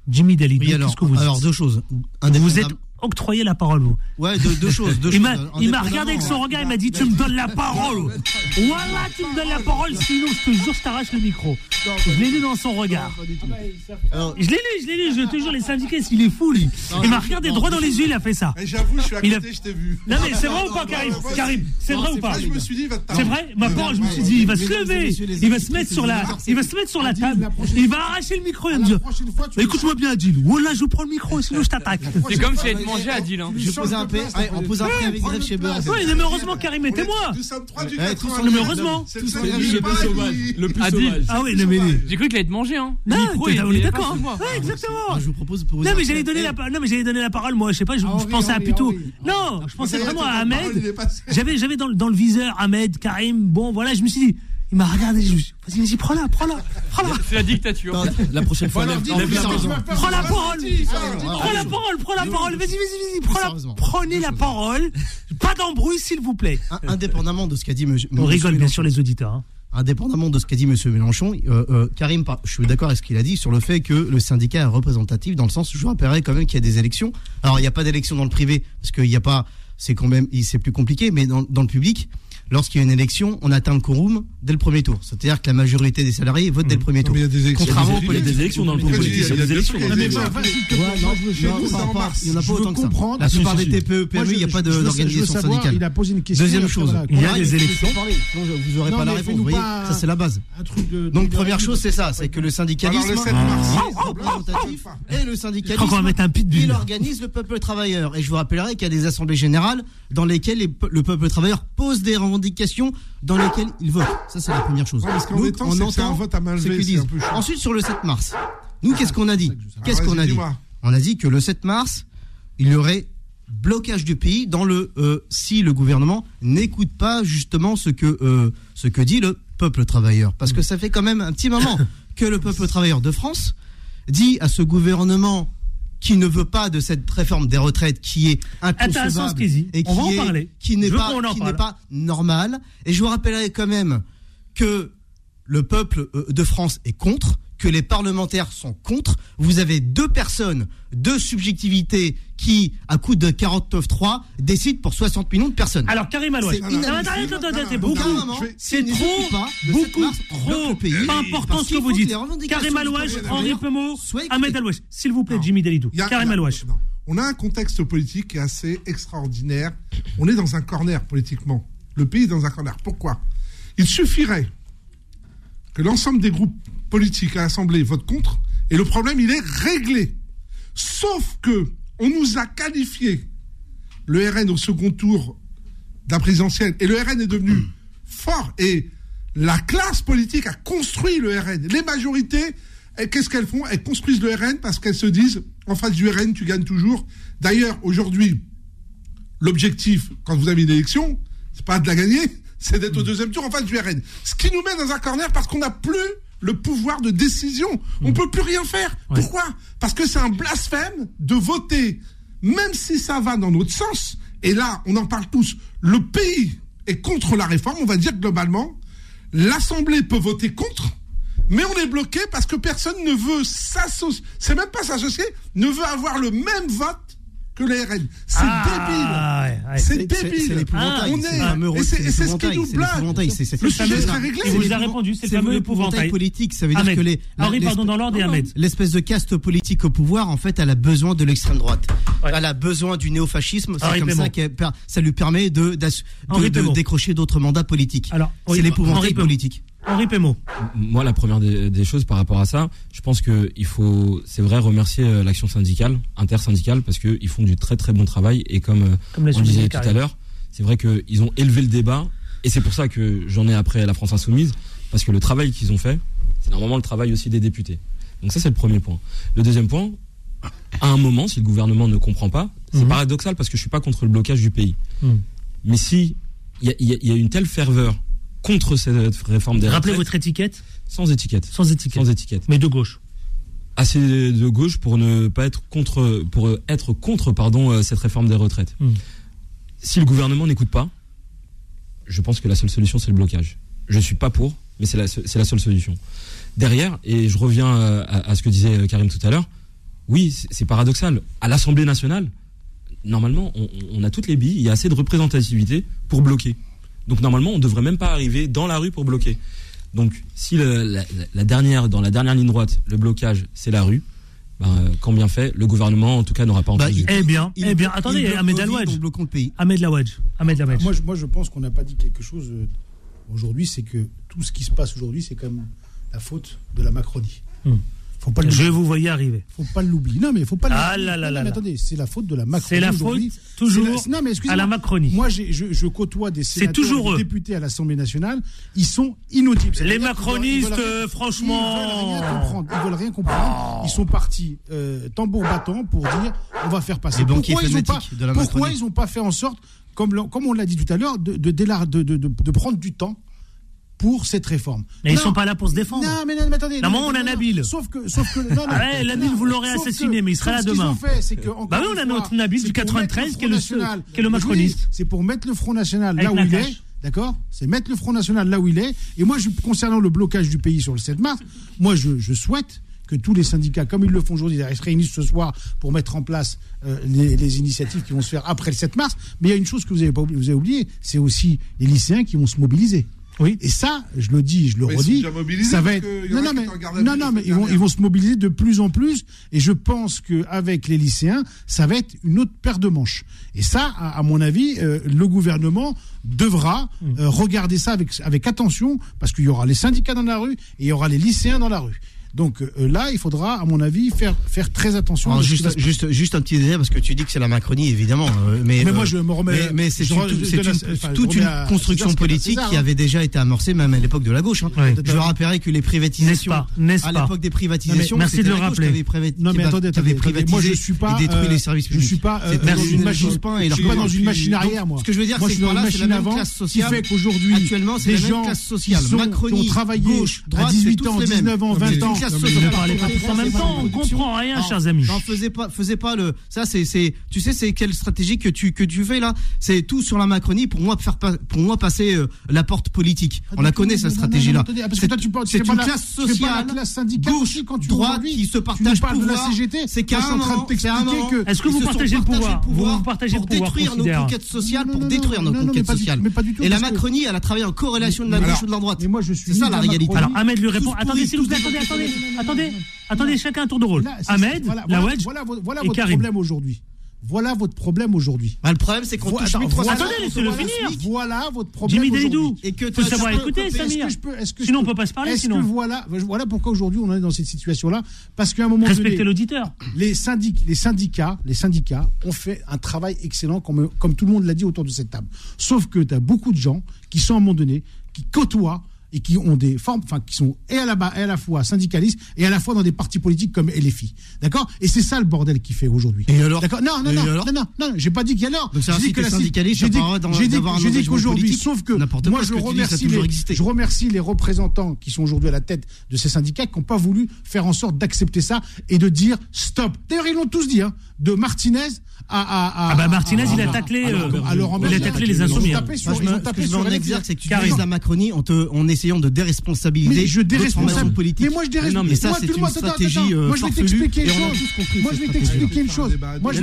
Speaker 2: Jimmy Dalidou, que vous
Speaker 11: Alors, deux choses.
Speaker 2: Vous êtes octroyé la parole, vous.
Speaker 11: Ouais, deux, choses.
Speaker 2: il m'a regardé avec son regard, il m'a dit Tu me donnes la parole. Voilà, tu me donnes la parole, sinon je te jure, je t'arrache le micro. Je l'ai lu dans son regard. je l'ai lu, je l'ai lu, je te jure, les syndiqués, il est fou, lui. Il m'a regardé droit dans les yeux, il a fait ça.
Speaker 12: J'avoue, je suis à côté, je t'ai vu.
Speaker 2: Non, mais c'est vrai ou pas, Karim Karim, c'est vrai ou pas
Speaker 12: Je me suis dit,
Speaker 2: C'est vrai Ma parole, je me suis dit, il va se lever, il va se mettre sur la, il va se mettre sur la table, il va arracher le micro et me dire Écoute-moi bien, Adil. Voilà, je prends le micro, sinon je t'attaque.
Speaker 3: C'est comme si elle Adil. Hein.
Speaker 11: Je pose un peu, on pose un peu avec Grève chez Beurre.
Speaker 2: Oui, mais heureusement, Karim était moi.
Speaker 12: Nous sommes trois du
Speaker 2: Mais heureusement.
Speaker 13: Le plus sauvage.
Speaker 2: Ah oui.
Speaker 3: J'ai cru qu'il allait te manger, hein.
Speaker 2: Non, on est d'accord. Ouais, exactement.
Speaker 11: Je vous propose
Speaker 2: Non, mais j'allais donner la non, mais j'allais donner la parole, moi, je sais pas, je pensais à plutôt. Non, je pensais vraiment à Ahmed. J'avais, j'avais dans le viseur Ahmed, Karim, bon, voilà, je me suis dit. Il m'a regardé, je vas-y, vas-y, prends-la, prends-la, prends-la.
Speaker 3: C'est la dictature.
Speaker 13: La prochaine fois, lève,
Speaker 2: la Prends la parole. Prends la parole, prends la parole. Vas-y, vas-y, vas-y, prenez la parole. Pas d'embrouille, s'il vous plaît.
Speaker 11: Indépendamment de ce qu'a dit monsieur.
Speaker 2: On rigole bien sûr les auditeurs. Hein.
Speaker 11: Indépendamment de ce qu'a dit M. Mélenchon, euh, euh, Karim, je suis d'accord avec ce qu'il a dit sur le fait que le syndicat est représentatif dans le sens où je vous rappellerai quand même qu'il y a des élections. Alors il n'y a pas d'élection dans le privé parce qu'il n'y a pas, c'est quand même, c'est plus compliqué, mais dans, dans le public, lorsqu'il y a une élection, on atteint le quorum dès le premier tour. C'est-à-dire que la majorité des salariés votent dès le premier tour.
Speaker 12: Il y a des élections.
Speaker 13: Contrairement il y a des élections dans le politique.
Speaker 12: Il y a des élections.
Speaker 11: Il n'y en a pas autant que ça. La plupart des TPE, PME, il n'y a pas d'organisation syndicale.
Speaker 14: Il a posé une question.
Speaker 11: Deuxième chose,
Speaker 2: il y a des élections.
Speaker 11: Vous n'aurez pas la réponse. Vous voyez, ça c'est la base. Donc première chose, c'est ça, c'est que le syndicalisme représentatif et le syndicalisme, il organise le peuple travailleur. Et je vous rappellerai qu'il y a des assemblées générales dans lesquelles le peuple travailleur pose des revendications dans lesquelles il vote. Ça, c'est la première chose.
Speaker 12: nous, on entend un vote à main levée,
Speaker 11: Ensuite, sur le 7 mars, nous, qu'est-ce qu'on a dit Qu'est-ce qu'on a dit On a dit que le 7 mars, il y aurait blocage du pays dans le euh, si le gouvernement n'écoute pas justement ce que euh, ce que dit le peuple travailleur. Parce que ça fait quand même un petit moment que le peuple travailleur de France dit à ce gouvernement qui ne veut pas de cette réforme des retraites qui est inconcevable
Speaker 2: et qui, est,
Speaker 11: qui n'est pas, pas normal. Et je vous rappellerai quand même que le peuple euh, de France est contre, que les parlementaires sont contre. Vous avez deux personnes, deux subjectivités qui, à coup de 49.3, décident pour 60 millions de personnes.
Speaker 2: Alors, Karim Alouache, c'est beaucoup, c'est trop, beaucoup trop, pas important ce que vous dites. Karim Alouache, Henri Pemo, Ahmed Alouache, s'il vous plaît, Jimmy Dalidou. Karim Alouache.
Speaker 12: On a un contexte politique qui est assez extraordinaire. On est dans un corner politiquement. Le pays est dans un corner. Pourquoi? Il suffirait que l'ensemble des groupes politiques à l'Assemblée votent contre et le problème, il est réglé. Sauf que on nous a qualifié le RN au second tour d'un présidentiel et le RN est devenu fort et la classe politique a construit le RN. Les majorités, qu'est-ce qu'elles font? Elles construisent le RN parce qu'elles se disent en face du RN, tu gagnes toujours. D'ailleurs, aujourd'hui, l'objectif, quand vous avez une élection, c'est pas de la gagner, c'est d'être au deuxième tour en face du RN. Ce qui nous met dans un corner parce qu'on n'a plus le pouvoir de décision. On ne peut plus rien faire. Pourquoi? Parce que c'est un blasphème de voter, même si ça va dans notre sens. Et là, on en parle tous. Le pays est contre la réforme, on va dire globalement. L'Assemblée peut voter contre, mais on est bloqué parce que personne ne veut s'associer, c'est même pas s'associer, ne veut avoir le même vote que les RN. C'est ah, débile. c'est débile.
Speaker 11: C'est l'épouvantail.
Speaker 12: On est. Et c'est ce qui nous blague. Le sujet serait réglé.
Speaker 2: Il vous a répondu, c'est le fameux épouvantail
Speaker 11: politique. Ça veut dire que les.
Speaker 2: Henri, pardon, dans l'ordre et Ahmed.
Speaker 11: L'espèce de caste politique au pouvoir, en fait, elle a besoin de l'extrême droite. Elle a besoin du néofascisme. C'est comme ça que ça lui permet de décrocher d'autres mandats politiques. C'est l'épouvantail politique.
Speaker 2: Henri Pémo.
Speaker 13: Moi, la première des, choses par rapport à ça, je pense qu'il faut, c'est vrai, remercier euh, l'action syndicale, intersyndicale, parce qu'ils font du très très bon travail. Et comme, euh, on disait tout à l'heure, c'est vrai qu'ils ont élevé le débat. Et c'est pour ça que j'en ai après la France Insoumise, parce que le travail qu'ils ont fait, c'est normalement le travail aussi des députés. Donc ça, c'est le premier point. Le deuxième point, à un moment, si le gouvernement ne comprend pas, c'est mhm. paradoxal parce que je suis pas contre le blocage du pays. Mhm. Mais si il y, a une telle ferveur contre cette réforme des
Speaker 2: Rappelez votre étiquette
Speaker 13: Sans étiquette.
Speaker 2: Sans étiquette.
Speaker 13: Sans étiquette.
Speaker 2: Mais de gauche.
Speaker 13: Assez de gauche pour ne pas être contre, pour être contre pardon, euh, cette réforme des retraites. Hmm. Si le gouvernement n'écoute pas, je pense que la seule solution, c'est le blocage. Je ne suis pas pour, mais c'est la, la, seule solution. Derrière, et je reviens euh, à, ce que disait euh, Karim tout à l'heure, oui, c'est paradoxal. À l'Assemblée nationale, normalement, on, a toutes les billes, il y a assez de représentativité pour bloquer. Donc normalement, on ne devrait même pas arriver dans la rue pour bloquer. Donc si la, dernière, dans la dernière ligne droite, le blocage, c'est la rue, ben, quand bien fait, le gouvernement, en tout cas, n'aura pas bah, entendu.
Speaker 2: eh bien, eh bien, attendez, Ahmed Laouadj. Ahmed Laouadj. Ahmed Laouadj.
Speaker 14: Moi, moi, je pense qu'on n'a pas dit quelque chose euh, aujourd'hui, c'est que tout ce qui se passe aujourd'hui, c'est quand même la faute de la Macronie. Hmm.
Speaker 2: Faut pas je vous voyais arriver.
Speaker 14: Faut pas l'oublier. Non, mais faut pas.
Speaker 2: Ah là là là.
Speaker 14: attendez, c'est la faute de la Macronie.
Speaker 2: C'est la faute toujours non, mais à la Macronie.
Speaker 14: Moi, je, je, côtoie des sénateurs, toujours des députés à l'Assemblée nationale. Ils sont inaudibles.
Speaker 2: Les macronistes, franchement,
Speaker 14: ils veulent rien comprendre. Ils veulent rien comprendre. Ils sont partis euh, tambour battant pour dire on va faire passer.
Speaker 11: pourquoi ils
Speaker 14: ont pas Pourquoi ils n'ont pas fait en sorte, comme, comme on l'a dit tout à l'heure, de, de, de, de prendre du temps pour cette réforme.
Speaker 2: Mais ils ils sont pas là pour se défendre.
Speaker 14: Non, mais, non, mais attendez.
Speaker 2: Non, on a Nabil.
Speaker 14: Sauf que, sauf que, non,
Speaker 2: ah ouais, Nabil, vous l'aurez assassiné, mais il sera là demain.
Speaker 14: Ce fait, c'est que,
Speaker 2: bah oui, on a notre Nabil du 93 qui est le, qui est le macroniste.
Speaker 14: C'est pour mettre le Front National là où il est. D'accord C'est mettre le Front National là où il est. Et moi, je, concernant le blocage du pays sur le 7 mars, moi, je, je souhaite que tous les syndicats, comme ils le font aujourd'hui, ils se réunissent ce soir pour mettre en place euh, les, les, initiatives qui vont se faire après le 7 mars. Mais il y a une chose que vous avez, pas, vous avez oublié, c'est aussi les lycéens qui vont se mobiliser. Oui. Et ça, je le dis, je le redis, ça va être. Non, non, mais, non, non, mais ils vont, ils vont se mobiliser de plus en plus. Et je pense qu'avec les lycéens, ça va être une autre paire de manches. Et ça, à, mon avis, euh, le gouvernement devra mmh. euh, regarder ça avec, avec attention, parce qu'il y aura les syndicats dans la rue et il y aura les lycéens dans la rue. Donc euh, là, il faudra, à mon avis, faire, faire très attention.
Speaker 11: juste, juste, juste un petit détail, parce que tu dis que c'est la Macronie, évidemment. Euh, mais,
Speaker 14: mais moi, je me remets.
Speaker 11: Mais, c'est toute une construction politique qui avait déjà été amorcée, même à l'époque de la gauche. Hein. Je me rappellerai que les privatisations. À l'époque des privatisations.
Speaker 2: merci de le rappeler.
Speaker 11: Non, mais attendez, attendez.
Speaker 14: Moi, je suis pas.
Speaker 11: détruit les services publics.
Speaker 14: Je suis pas dans une machine. Je suis pas dans une machine arrière, moi.
Speaker 11: Ce que je veux dire, c'est que là, c'est la même classe sociale.
Speaker 14: Qui fait qu'aujourd'hui,
Speaker 11: actuellement, c'est la même classe sociale. Macronie,
Speaker 14: ont travaillé à 18 ans, 19 ans, 20 ans
Speaker 2: en même temps, on comprend rien, chers amis.
Speaker 11: Non, faisais pas, faisais pas le. Ça, c'est, c'est. Tu sais, c'est quelle stratégie que tu que tu fais là? C'est tout sur la Macronie pour moi faire pour moi passer euh, la porte politique. On la connaît cette stratégie là.
Speaker 14: C'est une classe sociale, gauche,
Speaker 11: droite qui se partage pouvoir.
Speaker 14: C'est carrément.
Speaker 2: Est-ce que vous partagez le pouvoir Vous partagez
Speaker 11: pour détruire nos conquêtes sociales, pour détruire nos conquêtes sociales. Et la Macronie, elle a travaillé en corrélation de la gauche ou de la droite. C'est ça la réalité.
Speaker 2: Alors Ahmed lui répond. Attendez, s'il vous plaît, attendez, attendez, attendez. Attendez, chacun un tour de rôle. Ahmed, voilà,
Speaker 14: voilà, voilà, voilà votre problème aujourd'hui. Voilà votre problème aujourd'hui.
Speaker 11: Bah, le problème, c'est qu'on touche
Speaker 2: attends, voilà, Attendez, laissez-le finir.
Speaker 14: Voilà votre problème.
Speaker 2: Jimmy Delidou. Et que faut savoir écouter, Samir. Sinon, on peut pas se parler. Sinon.
Speaker 14: Que voilà, voilà pourquoi aujourd'hui on est dans cette situation-là. Parce qu'à un moment
Speaker 2: Respectez l'auditeur.
Speaker 14: Les, syndic les syndicats, les syndicats ont fait un travail excellent, comme, comme tout le monde l'a dit autour de cette table. Sauf que tu as beaucoup de gens qui sont à un moment donné, qui côtoient et qui ont des formes, enfin, qui sont et à la, et à la fois syndicalistes et à la fois dans des partis politiques comme LFI. D'accord? Et c'est ça le bordel qui fait aujourd'hui.
Speaker 11: Et alors?
Speaker 14: D'accord? Non, non, non, non, non, non, j'ai pas dit qu'il y a l'heure.
Speaker 11: J'ai dit que la syndicaliste, j'ai dit,
Speaker 14: j'ai dit qu'aujourd'hui, sauf que moi je remercie, les, je remercie les représentants qui sont aujourd'hui à la tête de ces syndicats qui n'ont pas voulu faire en sorte d'accepter ça et de dire stop. D'ailleurs, ils l'ont tous dit, hein, de Martinez à, à,
Speaker 2: à, ah bah Martinez, il a taclé, euh, il a taclé les insoumis. Ils ont
Speaker 11: tapé sur, ils ont tapé sur c'est que tu la Macronie, on te, on essayant de déresponsabiliser.
Speaker 14: Mais je déresponsabilise politique. Mais moi je déresponsabilise.
Speaker 11: Mais ça c'est une stratégie
Speaker 14: Moi je vais t'expliquer une chose. Moi je vais t'expliquer une chose. Moi je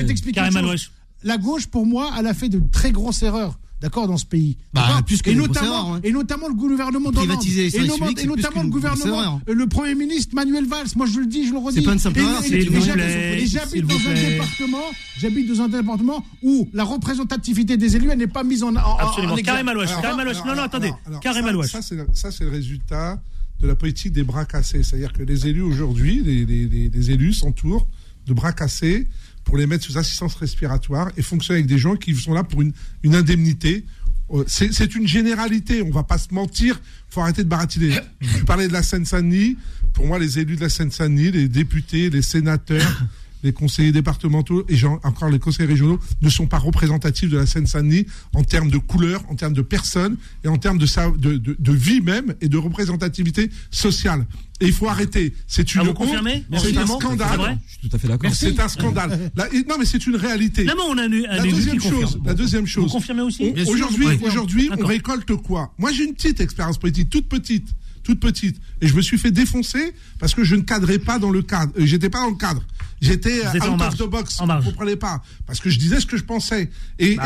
Speaker 14: vais t'expliquer une chose. La gauche pour moi, elle a fait de très grosses erreurs d'accord, dans ce pays.
Speaker 11: Bah, plus que
Speaker 14: et, notamment, hein. et notamment le gouvernement
Speaker 11: Privatiser les
Speaker 14: et, et notamment le gouvernement, le Premier ministre Manuel Valls. Moi, je le dis, je le redis.
Speaker 11: C'est pas une simple erreur.
Speaker 14: Et j'habite dans un département, j'habite dans un département où la représentativité des élus, elle n'est pas mise en, en
Speaker 2: Absolument. Karim Alouache. Karim Alouache. Non, non, attendez. Karim Alouache.
Speaker 12: Ça, c'est le résultat de la politique des bras cassés. C'est-à-dire que les élus aujourd'hui, les élus s'entourent de bras cassés pour les mettre sous assistance respiratoire et fonctionner avec des gens qui sont là pour une, une indemnité. Euh, c'est une généralité, on va pas se mentir, faut arrêter de baratiner. Je parlais de la Seine-Saint-Denis, pour moi les élus de la Seine-Saint-Denis, les députés, les sénateurs, les conseillers départementaux et encore les conseillers régionaux ne sont pas représentatifs de la Seine-Saint-Denis en termes de couleur, en termes de personnes et en termes de, de, de, de vie même et de représentativité sociale. Et il faut arrêter. C'est une
Speaker 2: ah, C'est
Speaker 12: un scandale.
Speaker 13: Je suis tout à fait d'accord.
Speaker 12: C'est un scandale. non, mais c'est une réalité.
Speaker 2: Non, on a
Speaker 12: la deuxième chose. La deuxième chose.
Speaker 2: Vous confirmez aussi
Speaker 12: Aujourd'hui, aujourd'hui, on récolte quoi? Moi, j'ai une petite expérience politique, toute petite toute petite. Et je me suis fait défoncer parce que je ne cadrais pas dans le cadre. Euh, j'étais pas dans le cadre. J'étais out of the box. Vous ne comprenez pas. Parce que je disais ce que je pensais. Et,
Speaker 2: bah,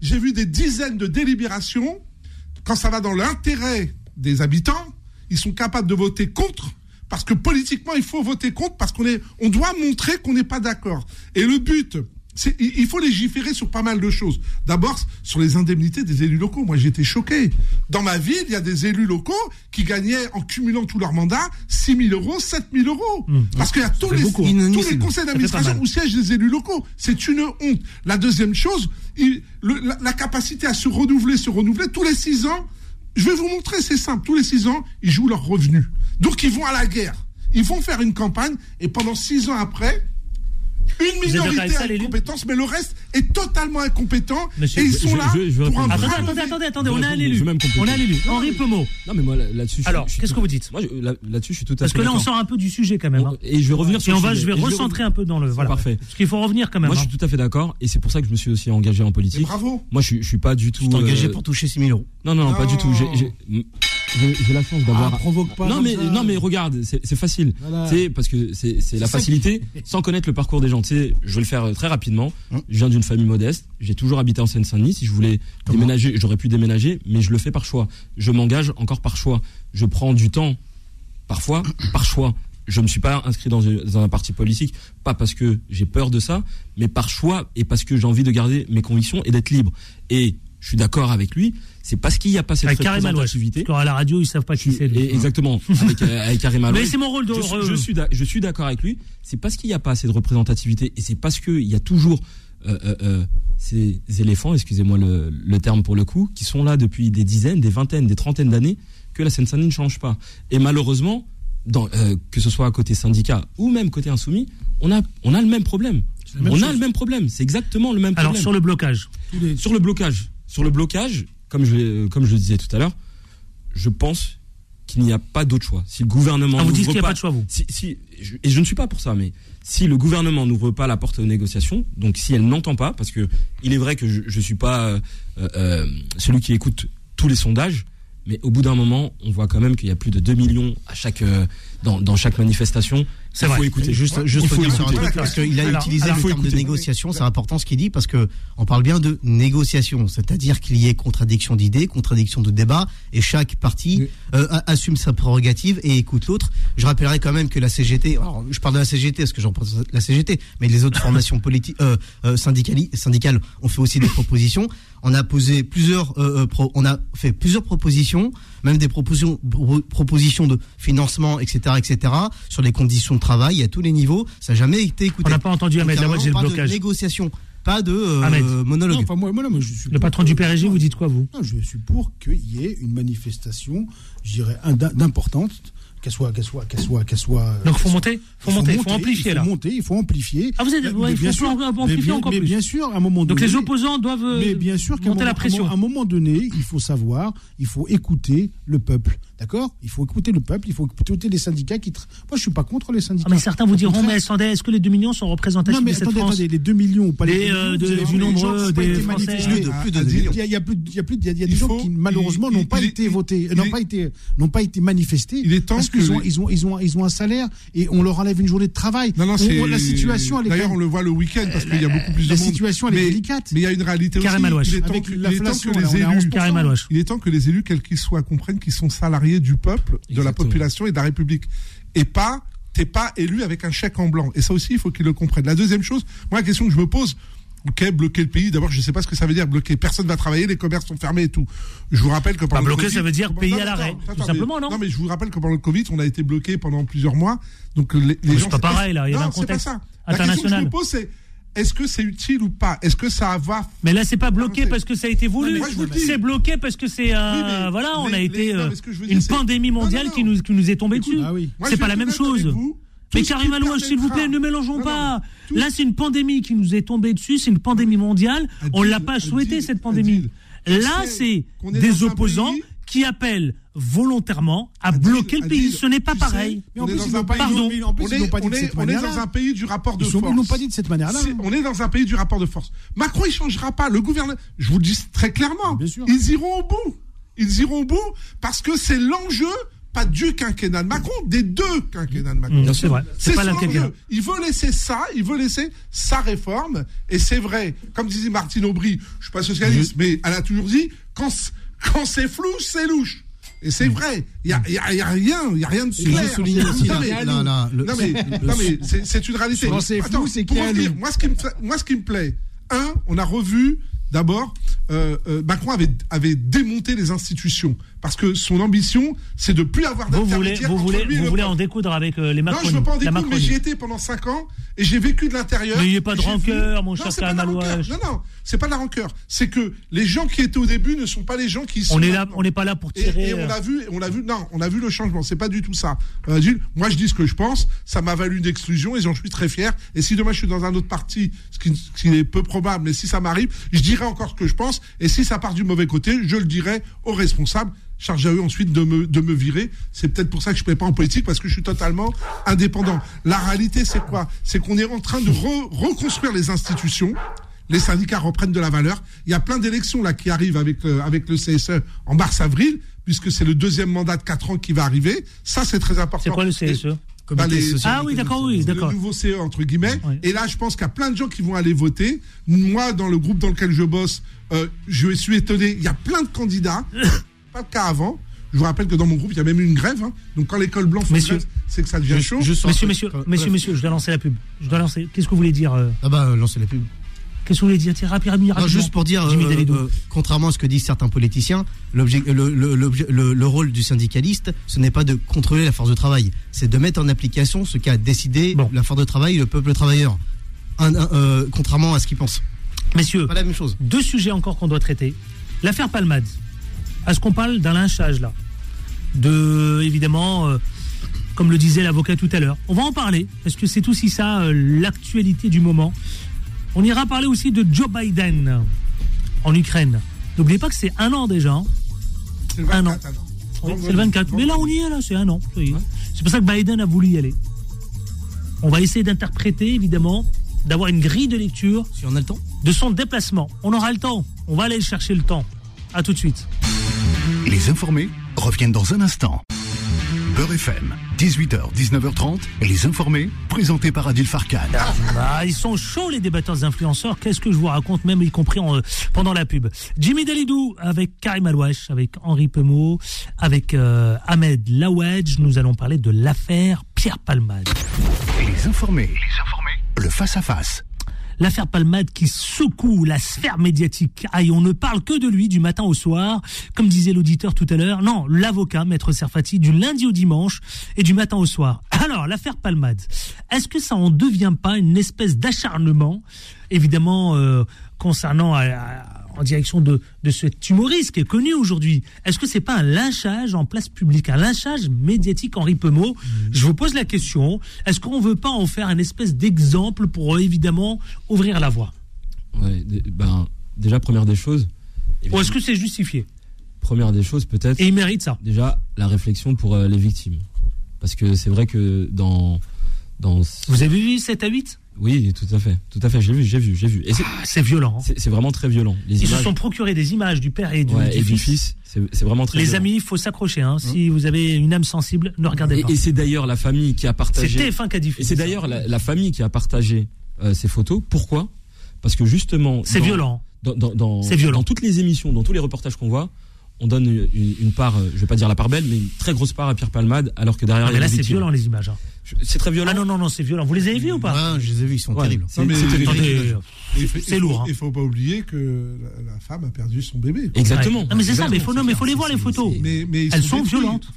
Speaker 12: j'ai vu des dizaines de délibérations. Quand ça va dans l'intérêt des habitants, ils sont capables de voter contre parce que politiquement, il faut voter contre parce qu'on est, on doit montrer qu'on n'est pas d'accord. Et le but, il faut légiférer sur pas mal de choses. D'abord, sur les indemnités des élus locaux. Moi, j'étais choqué. Dans ma ville, il y a des élus locaux qui gagnaient, en cumulant tous leurs mandats, 6 000 euros, 7 000 euros. Mmh. Parce qu'il y a tous les, tous les conseils d'administration où siègent des élus locaux. C'est une honte. La deuxième chose, la, la, capacité à se renouveler, se renouveler tous les 6 ans. Je vais vous montrer, c'est simple. Tous les 6 ans, ils jouent leurs revenus. Donc, ils vont à la guerre. Ils vont faire une campagne et pendant 6 ans après, une minorité a une compétence, mais le reste est totalement incompétent. et ils sont là pour un
Speaker 2: Attendez, attendez, attendez, attendez, on a un élu. On a un élu. Henri Pemot.
Speaker 13: Non, mais moi, là-dessus.
Speaker 2: Alors, qu'est-ce que vous dites
Speaker 13: Moi, là-dessus, je suis tout à fait.
Speaker 2: Parce que là, on sort un peu du sujet quand même. Hein.
Speaker 13: Et je vais revenir sur
Speaker 2: Et on va, je vais recentrer un peu dans le. Voilà.
Speaker 13: Parfait.
Speaker 2: Parce qu'il faut revenir quand même.
Speaker 13: Moi, je suis hein. tout à fait d'accord. Et c'est pour ça que je me suis aussi engagé en politique.
Speaker 12: Bravo.
Speaker 13: Moi, je suis pas du tout.
Speaker 11: Tu engagé pour toucher 6 000 euros.
Speaker 13: Non, non, pas du tout. J'ai la chance d'avoir.
Speaker 14: Ah, provoque pas.
Speaker 13: Non, mais, non, mais regarde, c'est facile. C'est parce que c'est la facilité sans connaître le parcours des gens. Tu sais, je vais le faire très rapidement. Hein je viens d'une famille modeste. J'ai toujours habité en Seine-Saint-Denis. Si je voulais déménager, j'aurais pu déménager, mais je le fais par choix. Je m'engage encore par choix. Je prends du temps, parfois, par choix. Je ne me suis pas inscrit dans, un parti politique, pas parce que j'ai peur de ça, mais par choix et parce que j'ai envie de garder mes convictions et d'être libre. Et je suis d'accord avec lui. C'est parce qu'il n'y a pas cette représentativité.
Speaker 2: à la radio, ils savent pas qui c'est.
Speaker 13: Exactement. avec, euh, avec Karim
Speaker 2: Mais c'est mon rôle de.
Speaker 13: Je, suis, je suis d'accord avec lui. C'est parce qu'il n'y a pas assez de représentativité et c'est parce qu'il y a toujours euh, euh, ces éléphants, excusez-moi le, le, terme pour le coup, qui sont là depuis des dizaines, des vingtaines, des trentaines d'années, que la Seine-Saint-Denis ne change pas. Et malheureusement, dans, que ce soit à côté syndicat ou même côté insoumis, on a, on a le même problème. On a le même problème. C'est exactement le même problème.
Speaker 2: Alors sur le blocage.
Speaker 13: Sur le blocage. Sur le blocage, comme je, comme je le disais tout à l'heure, je pense qu'il n'y a pas d'autre choix. Si le gouvernement
Speaker 2: ah, vous dites qu'il n'y a pas de choix, vous
Speaker 13: si, Et je ne suis pas pour ça, mais si le gouvernement n'ouvre pas la porte aux négociations, donc si elle n'entend pas, parce que il est vrai que je ne suis pas euh, euh, celui qui écoute tous les sondages, mais au bout d'un moment, on voit quand même qu'il y a plus de 2 millions à chaque, euh, dans, dans chaque manifestation.
Speaker 11: C'est vrai. Faut écouter. Juste, juste faut dire sur un truc parce qu'il a utilisé le terme de négociation. C'est important ce qu'il dit parce que on parle bien de négociation, c'est-à-dire qu'il y ait contradiction d'idées, contradiction de débat, et chaque parti euh, assume sa prérogative et écoute l'autre. Je rappellerai quand même que la CGT, alors je parle de la CGT parce que j'en pense la CGT, mais les autres formations politiques, euh, euh, syndicales ont fait aussi des propositions. On a posé plusieurs, euh, euh on a fait plusieurs propositions, même des propositions, propositions de financement, etc., etc., sur les conditions travail à tous les niveaux. Ça n'a jamais été écouté.
Speaker 2: On n'a pas entendu Ahmed Laouad, j'ai le blocage.
Speaker 11: De négociation, pas de euh, monologue.
Speaker 14: moi, moi, je suis
Speaker 2: le patron du PRG, vous dites quoi, vous?
Speaker 14: Je suis pour qu'il y ait une manifestation, je dirais, d'importante qu'elle soit, qu'elle soit, qu'elle soit, qu'elle soit.
Speaker 2: Donc faut monter, faut, monter, faut amplifier
Speaker 14: il
Speaker 2: faut
Speaker 14: monter, il faut amplifier.
Speaker 2: Ah vous êtes, ouais, il faut bien sûr, amplifier encore mais
Speaker 14: bien sûr, à un moment donné.
Speaker 2: Donc les opposants doivent mais bien sûr monter la pression.
Speaker 14: À un moment donné, il faut savoir, il faut écouter le peuple. D'accord? Il faut écouter le peuple, il faut écouter les syndicats qui. Moi, je suis pas contre les syndicats.
Speaker 2: Ah, mais certains vous diront, mais attendez, est-ce que les 2 millions sont représentatifs non, mais de cette
Speaker 14: attendez,
Speaker 2: France
Speaker 14: attendez, les 2 millions ou pas les,
Speaker 2: les euh, de, du nombre des Français.
Speaker 14: Il y a plus, il y a plus, il y a des gens qui malheureusement n'ont pas été votés, n'ont pas été, n'ont pas été manifestés.
Speaker 12: Il est temps
Speaker 14: parce qu'ils ont, ils ont, ils ont, ils ont un salaire et on leur enlève une journée de travail.
Speaker 12: Non, non, c'est la situation. D'ailleurs, on le voit le week-end parce qu'il y a beaucoup plus de
Speaker 14: monde.
Speaker 12: La
Speaker 14: situation elle est délicate.
Speaker 12: Mais il y a une réalité aussi. Il est temps que les élus, il est temps que les élus, quels qu'ils soient, comprennent qu'ils sont salariés du peuple de la population et de la République. Et pas, t'es pas élu avec un chèque en blanc. Et ça aussi, il faut qu'ils le comprennent. La deuxième chose, moi, la question que je me pose, Ok, bloquer le pays. D'abord, je ne sais pas ce que ça veut dire bloquer. Personne va travailler, les commerces sont fermés et tout. Je vous rappelle que pendant
Speaker 2: bah, bloquer, ça veut dire payer à l'arrêt, tout simplement, non
Speaker 12: Non, mais je vous rappelle que pendant le Covid, on a été bloqué pendant plusieurs mois. Donc les, les gens.
Speaker 2: C'est pas pareil là. Il y a un contexte
Speaker 12: pas ça. international. La question que je me pose, c'est est-ce que c'est utile ou pas? Est-ce que ça va
Speaker 2: Mais là, c'est pas bloqué parce que ça a été voulu. C'est bloqué parce que c'est un. voilà, on a été euh, une pandémie mondiale qui nous qui nous est tombée dessus. Ah c'est pas la même chose. Mais Karim s'il vous plaît, ne mélangeons pas. Là, c'est une pandémie qui nous est tombée dessus. C'est une pandémie mondiale. On l'a pas souhaité cette pandémie. Là, c'est des opposants qui appellent volontairement à bloquer le pays. Ce n'est pas pareil.
Speaker 12: On est dans un pays du rapport de force.
Speaker 14: Ils n'ont pas dit de cette manière-là.
Speaker 12: On est dans un pays du rapport de force. Macron, il changera pas. Le gouvernement, je vous le dis très clairement, ils iront au bout. Ils iront au bout parce que c'est l'enjeu pas du quinquennat de Macron, des deux quinquennats de Macron.
Speaker 2: c'est vrai. C'est pas
Speaker 12: Il veut laisser ça, il veut laisser sa réforme. Et c'est vrai, comme disait Martine Aubry, je suis pas socialiste, mais elle a toujours dit, quand, quand c'est flou, c'est louche. Et c'est vrai, il n'y a, y a, y a, rien, il y a rien de clair.
Speaker 11: Non, non,
Speaker 12: non, mais, non, mais c'est une réalité.
Speaker 14: Quand c'est flou, c'est clair.
Speaker 12: Moi, ce qui me, moi, ce qui me plaît, un, on a revu D'abord, euh, euh, Macron avait, avait démonté les institutions parce que son ambition, c'est de plus avoir d'intermédiaire.
Speaker 2: Vous voulez, vous voulez, vous voulez en découdre avec euh, les Macron
Speaker 12: Non, je veux pas en découdre, mais j'y étais pendant 5 ans et j'ai vécu de l'intérieur.
Speaker 2: Mais il n'y a pas de rancœur, mon cher
Speaker 12: Kamalouage. Non, non, c'est pas de la rancœur. C'est que les gens qui étaient au début ne sont pas les gens qui sont.
Speaker 2: On est là, on n'est pas là pour tirer.
Speaker 12: Et, on a vu, on a vu, non, on a vu le changement. C'est pas du tout ça. moi, je dis ce que je pense. Ça m'a valu une exclusion et j'en suis très fier. Et si demain je suis dans un autre parti, ce qui, ce qui est peu probable, mais si ça m'arrive, je dirai encore ce que je pense. Et si ça part du mauvais côté, je le dirai aux responsables. Charge à eux ensuite de me, de me virer. C'est peut-être pour ça que je ne pas en politique, parce que je suis totalement indépendant. La réalité, c'est quoi? C'est qu'on est en train de reconstruire les institutions les syndicats reprennent de la valeur. Il y a plein d'élections là qui arrivent avec, euh, avec le CSE en mars-avril, puisque c'est le deuxième mandat de 4 ans qui va arriver. Ça, c'est très important.
Speaker 2: C'est quoi le CSE
Speaker 12: bah,
Speaker 2: ah oui, d'accord, oui, d'accord.
Speaker 12: Le nouveau CE, entre guillemets. Et là, je pense qu'il y a plein de gens qui vont aller voter. Moi, dans le groupe dans lequel je bosse, euh, je suis étonné. Il y a plein de candidats. pas le cas avant. Je vous rappelle que dans mon groupe, il y a même eu une grève. Hein. Donc quand l'école blanche c'est que ça devient chaud.
Speaker 2: Je, messieurs, messieurs, messieurs, messieurs, je dois lancer la pub. Je dois lancer. Qu'est-ce que vous voulez dire euh?
Speaker 11: Ah bah, lancer la pub.
Speaker 2: Qu'est-ce que vous voulez dire? Tiens, rapidement,
Speaker 11: rapidement. Juste pour dire, euh, contrairement à ce que disent certains politiciens, le, le, le, rôle du syndicaliste, ce n'est pas de contrôler la force de travail, c'est de mettre en application ce qu'a décidé la force de travail et le peuple travailleur. contrairement à ce qu'ils pensent.
Speaker 2: Messieurs,
Speaker 11: pas la même chose.
Speaker 2: deux sujets encore qu'on doit traiter. L'affaire Palmade. Est-ce qu'on parle d'un lynchage là De, évidemment, euh, comme le disait l'avocat tout à l'heure. On va en parler, parce que c'est aussi ça euh, l'actualité du moment. On ira parler aussi de Joe Biden en Ukraine. N'oubliez pas que c'est un an déjà. Hein.
Speaker 12: un an.
Speaker 2: c'est le 24. Mais là, on y est, là, c'est un an. C'est pour ça que Biden a voulu y aller. On va essayer d'interpréter, évidemment, d'avoir une grille de lecture.
Speaker 11: Si on a le temps.
Speaker 2: De son déplacement. On aura le temps. On va aller chercher le temps. A tout de suite.
Speaker 1: Les informés reviennent dans un instant. Beurre FM, 18h, 19h30, les informés, présentés par Adil Farkan.
Speaker 2: Ah, ils sont chauds les débatteurs influenceurs, qu'est-ce que je vous raconte, même y compris pendant la pub. Jimmy Dalidou avec Karim Alouache, avec Henri Pemot, avec euh, Ahmed Lawedge, nous allons parler de l'affaire Pierre Palmade.
Speaker 1: Les informés, les informés, le face-à-face.
Speaker 2: L'affaire Palmade qui secoue la sphère médiatique. Aïe, on ne parle que de lui du matin au soir, comme disait l'auditeur tout à l'heure. Non, l'avocat, maître Serfati, du lundi au dimanche et du matin au soir. Alors, l'affaire Palmade, est-ce que ça en devient pas une espèce d'acharnement, évidemment, euh, concernant... Euh, en direction de, de cet humoriste qui est connu aujourd'hui. Est-ce que c'est pas un lynchage en place publique, un lynchage médiatique Henri Pemot mmh. Je vous pose la question. Est-ce qu'on veut pas en faire un espèce d'exemple pour évidemment ouvrir la voie?
Speaker 13: Ouais, ben, Déjà, première des choses.
Speaker 2: Ou est-ce que c'est justifié?
Speaker 13: Première des choses, peut-être.
Speaker 2: Et il mérite ça.
Speaker 13: Déjà, la réflexion pour euh, les victimes. Parce que c'est vrai que dans. dans
Speaker 2: Vous avez vu 7 à 8
Speaker 13: oui, tout à fait, tout à fait. J'ai vu, j'ai vu, j'ai vu.
Speaker 2: c'est ah, violent.
Speaker 13: Hein. C'est vraiment très violent.
Speaker 2: Ils se sont procurés des images du père et du,
Speaker 13: fils. C'est vraiment très.
Speaker 2: Les amis, il faut s'accrocher. Hein. Si vous avez une âme sensible, ne regardez pas.
Speaker 13: Et c'est d'ailleurs la famille qui a partagé.
Speaker 2: C'est TF1 qui a diffusé.
Speaker 13: Et c'est d'ailleurs la, famille qui a partagé euh, ces photos. Pourquoi? Parce que justement.
Speaker 2: C'est violent.
Speaker 13: Dans, dans, violent. dans toutes les émissions, dans tous les reportages qu'on voit, on donne une, part, euh, je vais pas dire la part belle, mais une très grosse part à Pierre Palmade, alors que derrière.
Speaker 2: Ah, mais là, c'est violent les images. Hein.
Speaker 13: C'est très violent.
Speaker 2: Ah non, non, non, c'est violent. Vous les avez vus ou pas
Speaker 11: Je les ai vus, ils sont terribles.
Speaker 2: C'est lourd.
Speaker 12: Il ne faut pas oublier que la, femme a perdu son bébé.
Speaker 13: Exactement.
Speaker 2: mais c'est ça, mais il faut, faut les voir les photos. Mais, Elles sont, violentes.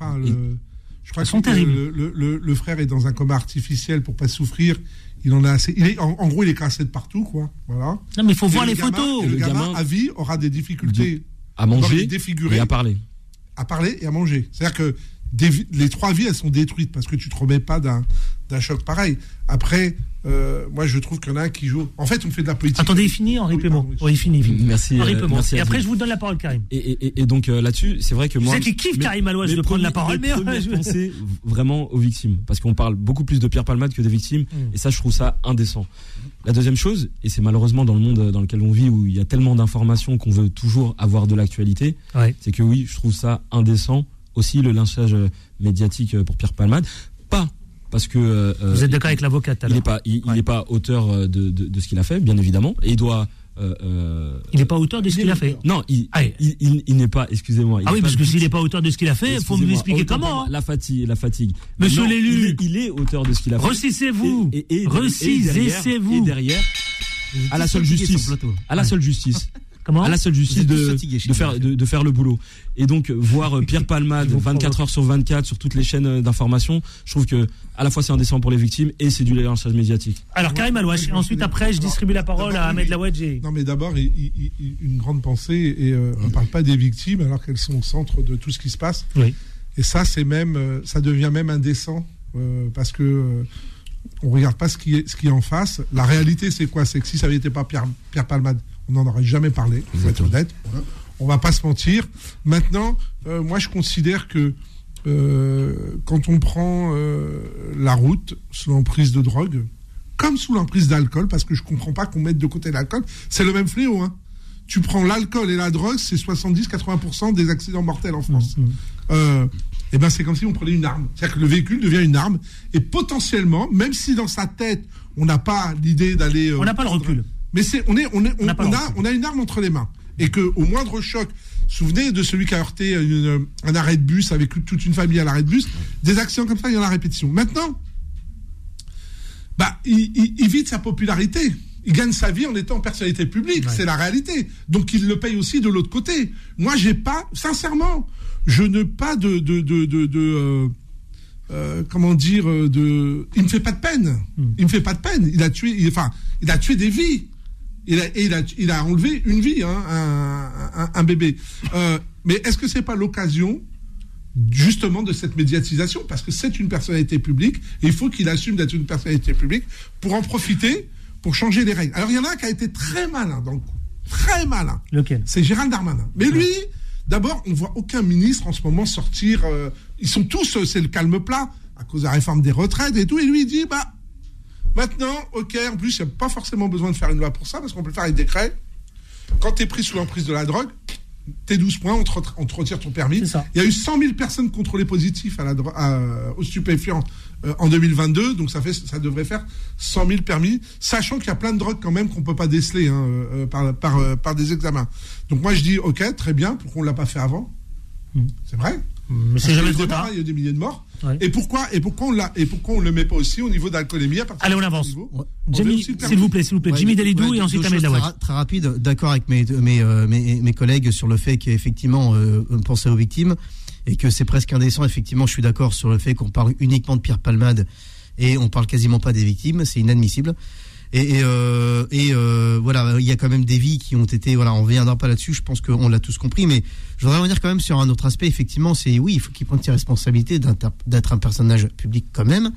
Speaker 12: je crois Elles sont terribles. Le, frère est dans un coma artificiel pour pas souffrir. Il en a assez. Il est, en, gros, il est cassé de partout, quoi. Voilà.
Speaker 2: Non, mais il faut voir les photos.
Speaker 12: le, gamin, à vie, aura des difficultés
Speaker 13: à manger et à parler.
Speaker 12: À parler et à manger. C'est-à-dire que les trois vies, elles sont détruites parce que tu te remets pas d'un choc pareil. Après, euh, moi, je trouve qu'il y en a un qui joue. En fait, on fait de la politique.
Speaker 2: Attendez, il finit, Henri oui, oui, il finit.
Speaker 13: Merci, euh, merci.
Speaker 2: Et après, je vous donne la parole, Karim.
Speaker 13: Et, donc euh, là-dessus, c'est vrai que moi.
Speaker 2: C'est qui kiffe Karim Alouage de prendre la parole.
Speaker 13: Mais je penser vraiment aux victimes, parce qu'on parle beaucoup plus de Pierre Palmade que des victimes, mm. et ça, je trouve ça indécent. La deuxième chose, et c'est malheureusement dans le monde dans lequel on vit où il y a tellement d'informations qu'on veut toujours avoir de l'actualité, c'est que oui, je trouve ça indécent aussi le lynchage médiatique pour Pierre Palmade. Pas parce que
Speaker 2: vous êtes d'accord avec l'avocate
Speaker 13: il n'est pas il, n'est pas auteur de, de, de ce qu'il a fait bien évidemment et il doit
Speaker 2: euh, euh, il n'est pas auteur de ce qu'il a fait.
Speaker 13: Non, il, il, il, n'est pas. Excusez-moi.
Speaker 2: Ah oui, parce que s'il n'est pas auteur de ce qu'il a fait, il faut me expliquer comment.
Speaker 13: Hein. La fatigue, la fatigue.
Speaker 2: Monsieur l'élu,
Speaker 13: il, est auteur de ce qu'il a fait.
Speaker 2: Recissez-vous.
Speaker 13: Et, et,
Speaker 2: vous
Speaker 13: Et derrière, à la seule justice. À la seule justice.
Speaker 2: Comment
Speaker 13: à la seule justice de, de, faire, de, faire le boulot. Et donc, voir euh, Pierre Palmade 24 heures sur 24 sur toutes les chaînes d'information, je trouve que à la fois c'est indécent pour les victimes et c'est du lynchage médiatique.
Speaker 2: Alors, Karim Alouache, ensuite, après, je distribue la parole à Ahmed Lawadji.
Speaker 12: Non, mais d'abord, une grande pensée, et euh, on ne parle pas des victimes alors qu'elles sont au centre de tout ce qui se passe.
Speaker 2: Oui.
Speaker 12: Et ça, c'est même, euh, ça devient même indécent, parce que on regarde pas ce qui est, ce qui est en face. La réalité, c'est quoi? C'est que si ça n'avait été pas Pierre, Pierre Palmade, on n'en aurait jamais parlé, faut être honnête. On va pas se mentir. Maintenant, euh, moi, je considère que euh, quand on prend euh, la route sous l'emprise de drogue, comme sous l'emprise d'alcool, parce que je comprends pas qu'on mette de côté l'alcool, c'est le même fléau. Hein. Tu prends l'alcool et la drogue, c'est 70-80% des accidents mortels en France. Mmh, mmh. et ben c'est comme si on prenait une arme. C'est-à-dire que le véhicule devient une arme et potentiellement, même si dans sa tête on n'a pas l'idée d'aller,
Speaker 2: on n'a pas le recul.
Speaker 12: Mais c'est, on, est, on, est, on, a, on, a, une arme entre les mains. Et qu'au moindre choc, souvenez de celui qui a heurté un arrêt de bus avec toute une famille à l'arrêt de bus, des accidents comme ça, il y en a répétition. Maintenant, bah, il, il, vide sa popularité. Il gagne sa vie en étant personnalité publique, c'est la réalité. Donc il le paye aussi de l'autre côté. Moi, j'ai pas, sincèrement, je n'ai pas de, de, de, de, euh, euh, comment dire, euh, de, il me fait pas de peine. Hmm. Il me fait pas de peine. Il a tué, enfin, il a tué des vies. Il a, il, a, il a enlevé une vie, hein, un, un, bébé. Euh, mais est-ce que c'est pas l'occasion justement de cette médiatisation? Parce que c'est une personnalité publique et il faut qu'il assume d'être une personnalité publique pour en profiter, pour changer les règles. Alors il y en a un qui a été très malin dans le coup. Très malin.
Speaker 2: Lequel?
Speaker 12: C'est Gérald Darmanin. Mais lui, d'abord, on voit aucun ministre en ce moment sortir. Euh, ils sont tous, euh, c'est le calme plat à cause de la réforme des retraites et tout. Et lui, il dit, bah, Maintenant, ok, en plus, il n'y a pas forcément besoin de faire une loi pour ça, parce qu'on peut le faire avec décret. Quand tu es pris sous l'emprise de la drogue, t'es 12 points, on te, retire ton permis. Il y a eu 100 000 personnes contrôlées positives à la à, aux stupéfiants euh, en 2022, donc ça, fait, ça devrait faire 100 000 permis, sachant qu'il y a plein de drogues quand même qu'on ne peut pas déceler hein, euh, par, par, par, des examens. Donc moi je dis, ok, très bien, pourquoi on ne l'a pas fait avant? Hmm. C'est vrai?
Speaker 2: Mais c'est jamais trop tard.
Speaker 12: Il y a des milliers de morts. Et pourquoi et pourquoi on l'a et pourquoi on le met pas aussi au niveau d'alcoolémie
Speaker 2: Allez, on avance. Jimmy, s'il vous plaît, s'il vous plaît, Jimmy Dalidou et ensuite Ahmed Lawad.
Speaker 11: Très, rapide, d'accord avec mes mes, euh, mes, mes collègues sur le fait qu'effectivement euh, on pensait aux victimes et que c'est presque indécent. Effectivement, je suis d'accord sur le fait qu'on parle uniquement de Pierre Palmade et on parle quasiment pas des victimes. C'est inadmissible. Et, euh, euh, voilà, il y a quand même des vies qui ont été. Voilà, on reviendra pas là-dessus. Je pense qu'on l'a tous compris, mais je voudrais revenir quand même sur un autre aspect. Effectivement, c'est oui, il faut qu'il prenne ses responsabilités d'être un personnage public quand même.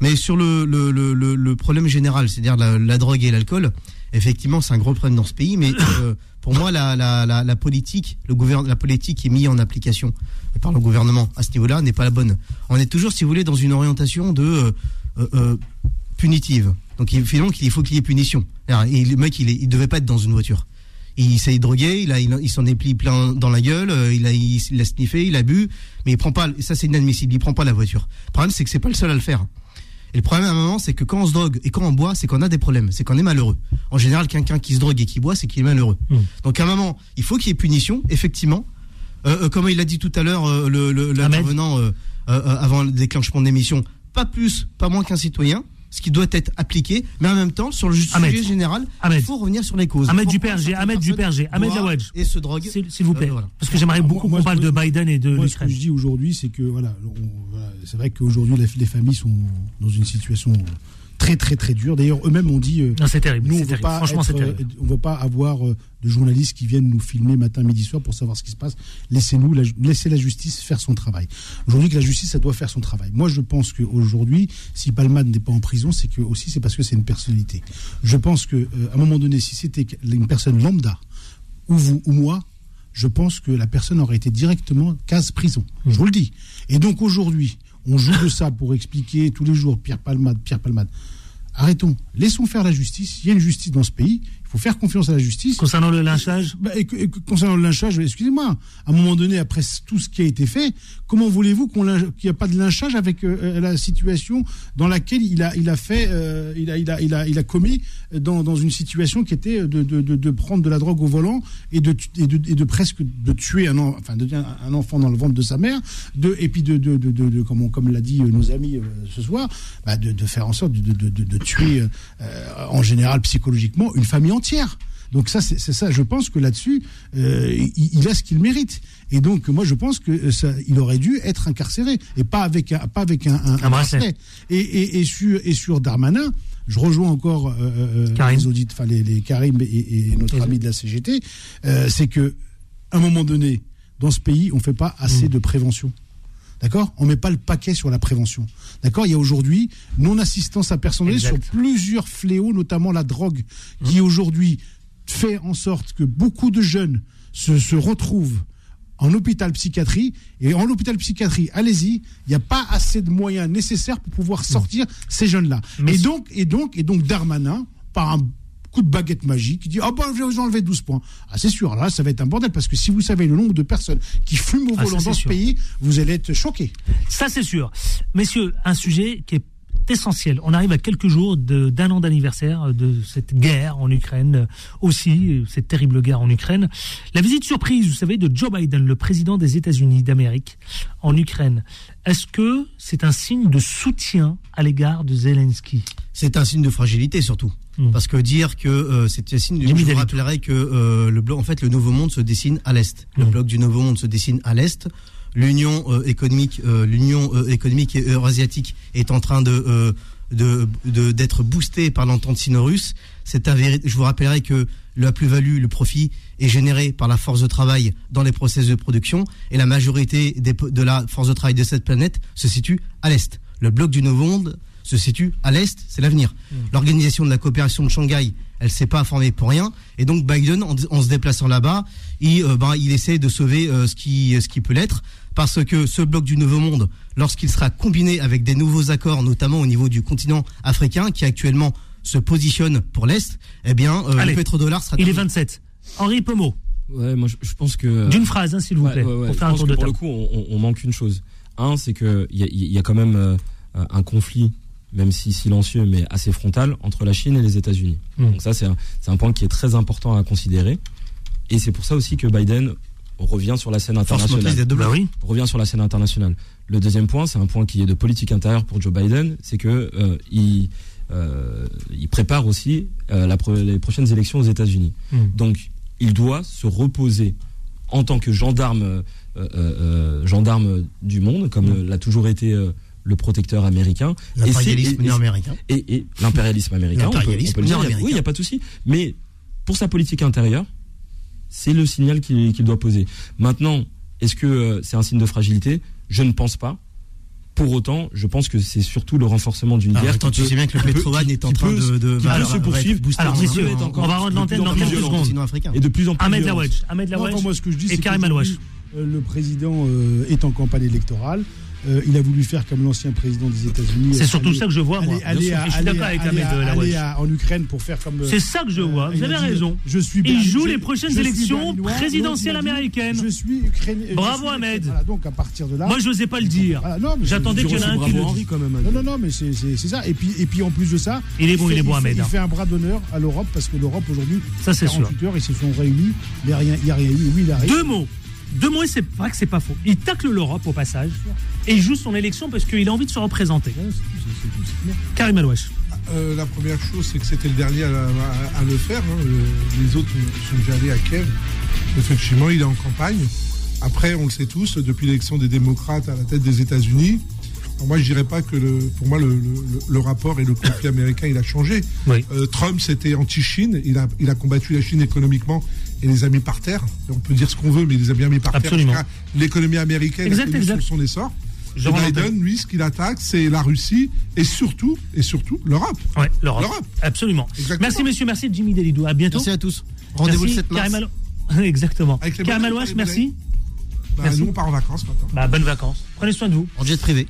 Speaker 11: Mais sur le, problème général, c'est-à-dire la, drogue et l'alcool, effectivement, c'est un gros problème dans ce pays. Mais euh, pour moi, la, politique, le gouvernement, la politique qui est mise en application par le gouvernement à ce niveau-là n'est pas la bonne. On est toujours, si vous voulez, dans une orientation de punitive. Donc il, il faut qu'il y ait punition. Et le mec, il, il devait pas être dans une voiture. Il s'est drogué, il, a, il, s'en est pris plein dans la gueule, euh, il a, il, a sniffé, il a bu, mais il prend pas, ça c'est inadmissible, il prend pas la voiture. Le problème c'est que c'est pas le seul à le faire. Et le problème à un moment, c'est que quand on se drogue et quand on boit, c'est qu'on a des problèmes, c'est qu'on est malheureux. En général, quelqu'un qui se drogue et qui boit, c'est qu'il est malheureux. Mmh. Donc à un moment, il faut qu'il y ait punition, effectivement. Euh, euh comme il l'a dit tout à l'heure, euh, le l'intervenant avant le déclenchement de l'émission, pas plus, pas moins qu'un citoyen ce qui doit être appliqué, mais en même temps, sur le sujet général, il faut revenir sur les causes.
Speaker 2: Ahmed Duperger, Ahmed Duperger, Ahmed Lawadj.
Speaker 11: Et se drogue.
Speaker 2: S'il vous plaît. Euh, Parce que j'aimerais beaucoup qu'on parle de Biden et de l'Ukraine.
Speaker 14: Ce que je dis aujourd'hui, c'est que, voilà, c'est vrai qu'aujourd'hui, les, familles sont dans une situation très très très dur. D'ailleurs, eux-mêmes ont dit.
Speaker 2: Euh, c'est terrible. Nous, on ne pas Franchement,
Speaker 14: euh, on veut pas avoir euh, de journalistes qui viennent nous filmer matin, midi, soir pour savoir ce qui se passe. Laissez-nous, laissez la justice faire son travail. Aujourd'hui, que la justice, ça doit faire son travail. Moi, je pense qu'aujourd'hui, si Palman n'est pas en prison, c'est que aussi c'est parce que c'est une personnalité. Je pense que à un moment donné, si c'était une personne lambda, ou vous ou moi, je pense que la personne aurait été directement case prison. Je vous le dis. Et donc aujourd'hui, on joue de ça pour expliquer tous les jours Pierre Palmade, Pierre Palmade. Arrêtons, laissons faire la justice. Il y a une justice dans ce pays. Faut faire confiance à la justice.
Speaker 2: Concernant le lynchage
Speaker 14: bah, Concernant le lynchage, excusez-moi, à un moment donné, après tout ce qui a été fait, comment voulez-vous qu'il n'y a pas de lynchage avec euh, la situation dans laquelle il a, il a fait, euh, il, a, il, a, il, a, il a commis dans, dans une situation qui était de, de, de, prendre de la drogue au volant et de, et de, et de presque de tuer un, enfin, de, un enfant dans le ventre de sa mère, de, et puis de, comme, l'a dit nos amis ce soir, bah de, faire en sorte de, tuer en général psychologiquement une famille entière donc ça, c'est ça. Je pense que là-dessus, euh, il, a ce qu'il mérite. Et donc, moi, je pense que euh, ça, il aurait dû être incarcéré et pas avec un, pas avec un, un, bracelet. Et, et, sur et sur Darmanin, je rejoins encore euh, les audits, enfin les, les, Karim et, notre ami de la CGT, c'est que à un moment donné, dans ce pays, on fait pas assez mm. de prévention. D'accord On met pas le paquet sur la prévention. D'accord Il y a aujourd'hui non-assistance à personnel sur plusieurs fléaux, notamment la drogue, qui mmh. aujourd'hui fait en sorte que beaucoup de jeunes se, retrouvent en hôpital psychiatrie. Et en hôpital psychiatrie, allez-y, il n'y a pas assez de moyens nécessaires pour pouvoir mmh. sortir ces jeunes-là. Et donc, et donc, et donc, Darmanin, par un coup de baguette magique, qui dit Ah ben, je vais vous enlever 12 points. Ah, c'est sûr, là, ça va être un bordel, parce que si vous savez le nombre de personnes qui fument au ah, volant dans ce pays, vous allez être choqués.
Speaker 2: Ça, c'est sûr. Messieurs, un sujet qui est essentiel. On arrive à quelques jours d'un an d'anniversaire de cette guerre en Ukraine, aussi cette terrible guerre en Ukraine. La visite surprise, vous savez, de Joe Biden, le président des États-Unis d'Amérique, en Ukraine. Est-ce que c'est un signe de soutien à l'égard de Zelensky?
Speaker 11: C'est un signe de fragilité surtout. Hmm. Parce que dire que euh, c'est un signe, je vous rappellerai que euh, le bloc, en fait, le Nouveau Monde se dessine à l'est. Le hmm. bloc du Nouveau Monde se dessine à l'est l'Union euh, économique, euh, l'Union euh, économique et eurasiatique est en train de d'être boostée par l'entente sino-russe. C'est avéré. Je vous rappellerai que la plus-value, le profit est généré par la force de travail dans les processus de production et la majorité de la force de travail de cette planète se situe à l'est. Le bloc du Nouveau Monde se situe à l'est, c'est l'avenir. Mmh. L'organisation de la coopération de Shanghai, elle s'est pas formée pour rien, et donc Biden, en, se déplaçant là-bas, il, ben, il essaie de sauver ce qui ce qui peut l'être parce que ce bloc du Nouveau Monde, lorsqu'il sera combiné avec des nouveaux accords, notamment au niveau du continent africain, qui actuellement se positionne pour l'Est, eh bien, euh, le pétrodollar sera...
Speaker 2: Il est 27. Henri Pomo.
Speaker 13: Ouais, moi je, pense que... Euh,
Speaker 2: D'une phrase, hein, s'il vous plaît, pour faire un tour de
Speaker 13: Pour le coup, on, manque une chose. Un, c'est qu'il y, y, a quand même euh, un conflit même si silencieux, mais assez frontal, entre la Chine et les États-Unis. Hmm. Donc ça, c'est un, un, point qui est très important à considérer. Et c'est pour ça aussi que Biden revient sur la scène internationale.
Speaker 2: Bah
Speaker 13: revient sur la scène internationale. Le deuxième point, c'est un point qui est de politique intérieure pour Joe Biden, c'est que euh, il, euh, il prépare aussi euh, la, les prochaines élections aux États-Unis. Hmm. Donc, il doit se reposer en tant que gendarme, gendarme du monde, comme hmm. l'a toujours été le protecteur américain.
Speaker 11: L'impérialisme américain.
Speaker 13: Et, l'impérialisme américain.
Speaker 11: L'impérialisme
Speaker 13: américain. Oui, il n'y a pas de souci. Mais pour sa politique intérieure, c'est le signal qu'il doit poser. Maintenant, est-ce que euh, c'est un signe de fragilité? Je ne pense pas. Pour autant, je pense que c'est surtout le renforcement d'une guerre.
Speaker 11: Attends, tu sais bien que le pétrole est en train de, de,
Speaker 13: qui peut se poursuivre.
Speaker 2: Alors, messieurs, on va rendre l'antenne dans quelques secondes.
Speaker 13: Et de plus en plus.
Speaker 2: Ahmed Lawaj. Ahmed et Karim Alouache.
Speaker 14: Euh, le président euh, est en campagne électorale. Euh, il a voulu faire comme l'ancien président des États-Unis.
Speaker 2: C'est surtout ça que je vois, moi.
Speaker 14: Aller, je suis d'accord avec Ahmed aller en Ukraine pour faire comme.
Speaker 2: C'est ça que je vois. Vous avez raison. Je suis. Il joue les prochaines élections présidentielles américaines.
Speaker 14: Je suis ukrainien.
Speaker 2: Bravo Ahmed.
Speaker 14: donc à partir de là.
Speaker 2: Moi, je n'osais pas le dire. J'attendais qu'il y en ait un qui le
Speaker 14: dise. Non, non, non, mais c'est ça. Et puis, et puis en plus de ça.
Speaker 2: Il est bon, il est bon, Ahmed.
Speaker 14: Il fait un bras d'honneur à l'Europe parce que l'Europe aujourd'hui.
Speaker 2: Ça, c'est sûr.
Speaker 14: ils se sont réunis. Il n'y a rien eu. Oui, il a
Speaker 2: Deux mots. Deux mots, c'est vrai que c'est pas faux. Il tacle l'Europe au passage et il joue son élection parce qu'il a envie de se représenter. Karim Alouache.
Speaker 12: Euh, la première chose, c'est que c'était le dernier à, le faire. Hein. Les autres sont déjà allés à Kiev. Effectivement, il est en campagne. Après, on le sait tous, depuis l'élection des démocrates à la tête des États-Unis, moi, je dirais pas que le, pour moi, le, rapport et le conflit américain, il a changé. Euh, Trump, c'était anti-Chine. Il a, il a combattu la Chine économiquement et les a mis par terre. On peut dire ce qu'on veut, mais il les a bien mis par terre. L'économie américaine exact, a son essor. Et Biden, lui, ce qu'il attaque, c'est la Russie et surtout, et surtout l'Europe.
Speaker 2: Ouais, l'Europe. Absolument. Merci, monsieur. Merci, Jimmy Delidou. À bientôt.
Speaker 11: Merci à tous. Rendez-vous le 7 mars.
Speaker 2: Exactement. Karim merci.
Speaker 12: Bah, Nous, on part en vacances maintenant.
Speaker 2: Bah, bonnes vacances. Prenez soin de vous.
Speaker 11: En jet privé.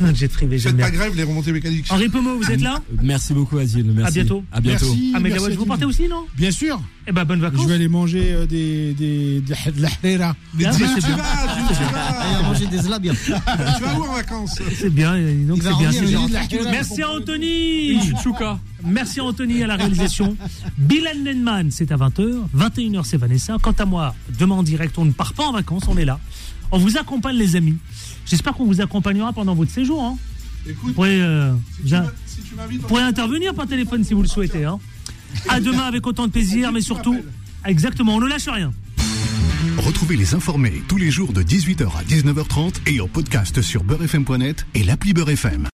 Speaker 2: Jet privé, j'aime
Speaker 12: Faites
Speaker 2: bien.
Speaker 12: pas grève, les remontées mécaniques.
Speaker 2: Henri Pomo, vous êtes là
Speaker 13: Merci beaucoup, Adil. Merci.
Speaker 2: À bientôt.
Speaker 13: À bientôt.
Speaker 14: Merci.
Speaker 2: Ah, mais
Speaker 14: merci,
Speaker 2: vous partez aussi, non?
Speaker 14: Bien sûr.
Speaker 2: Eh ben, bonnes vacances.
Speaker 14: Je vais aller manger euh, des, des, des, de la
Speaker 12: où
Speaker 2: c'est
Speaker 12: tu
Speaker 2: bien.
Speaker 12: vas, tu vas.
Speaker 11: manger des slabiens.
Speaker 12: Tu vas où en vacances?
Speaker 2: C'est bien, donc c'est bien. Merci à Anthony. Merci à Anthony à la réalisation. Bilal Nenman, c'est à 20h. 21h, c'est Vanessa. Quant à moi, demain en direct, on ne part pas en vacances, on est là. On vous accompagne, les amis. J'espère qu'on vous accompagnera pendant votre séjour. Hein. Vous
Speaker 12: Écoute,
Speaker 2: pourrez, euh,
Speaker 12: si tu si
Speaker 2: vous pourrez intervenir par téléphone si vous le souhaitez. Hein. À demain avec autant de plaisir, mais surtout, exactement, on ne lâche rien.
Speaker 1: Retrouvez les informés tous les jours de 18h à 19h30 et en podcast sur beurrefm.net et l'appli Beurrefm.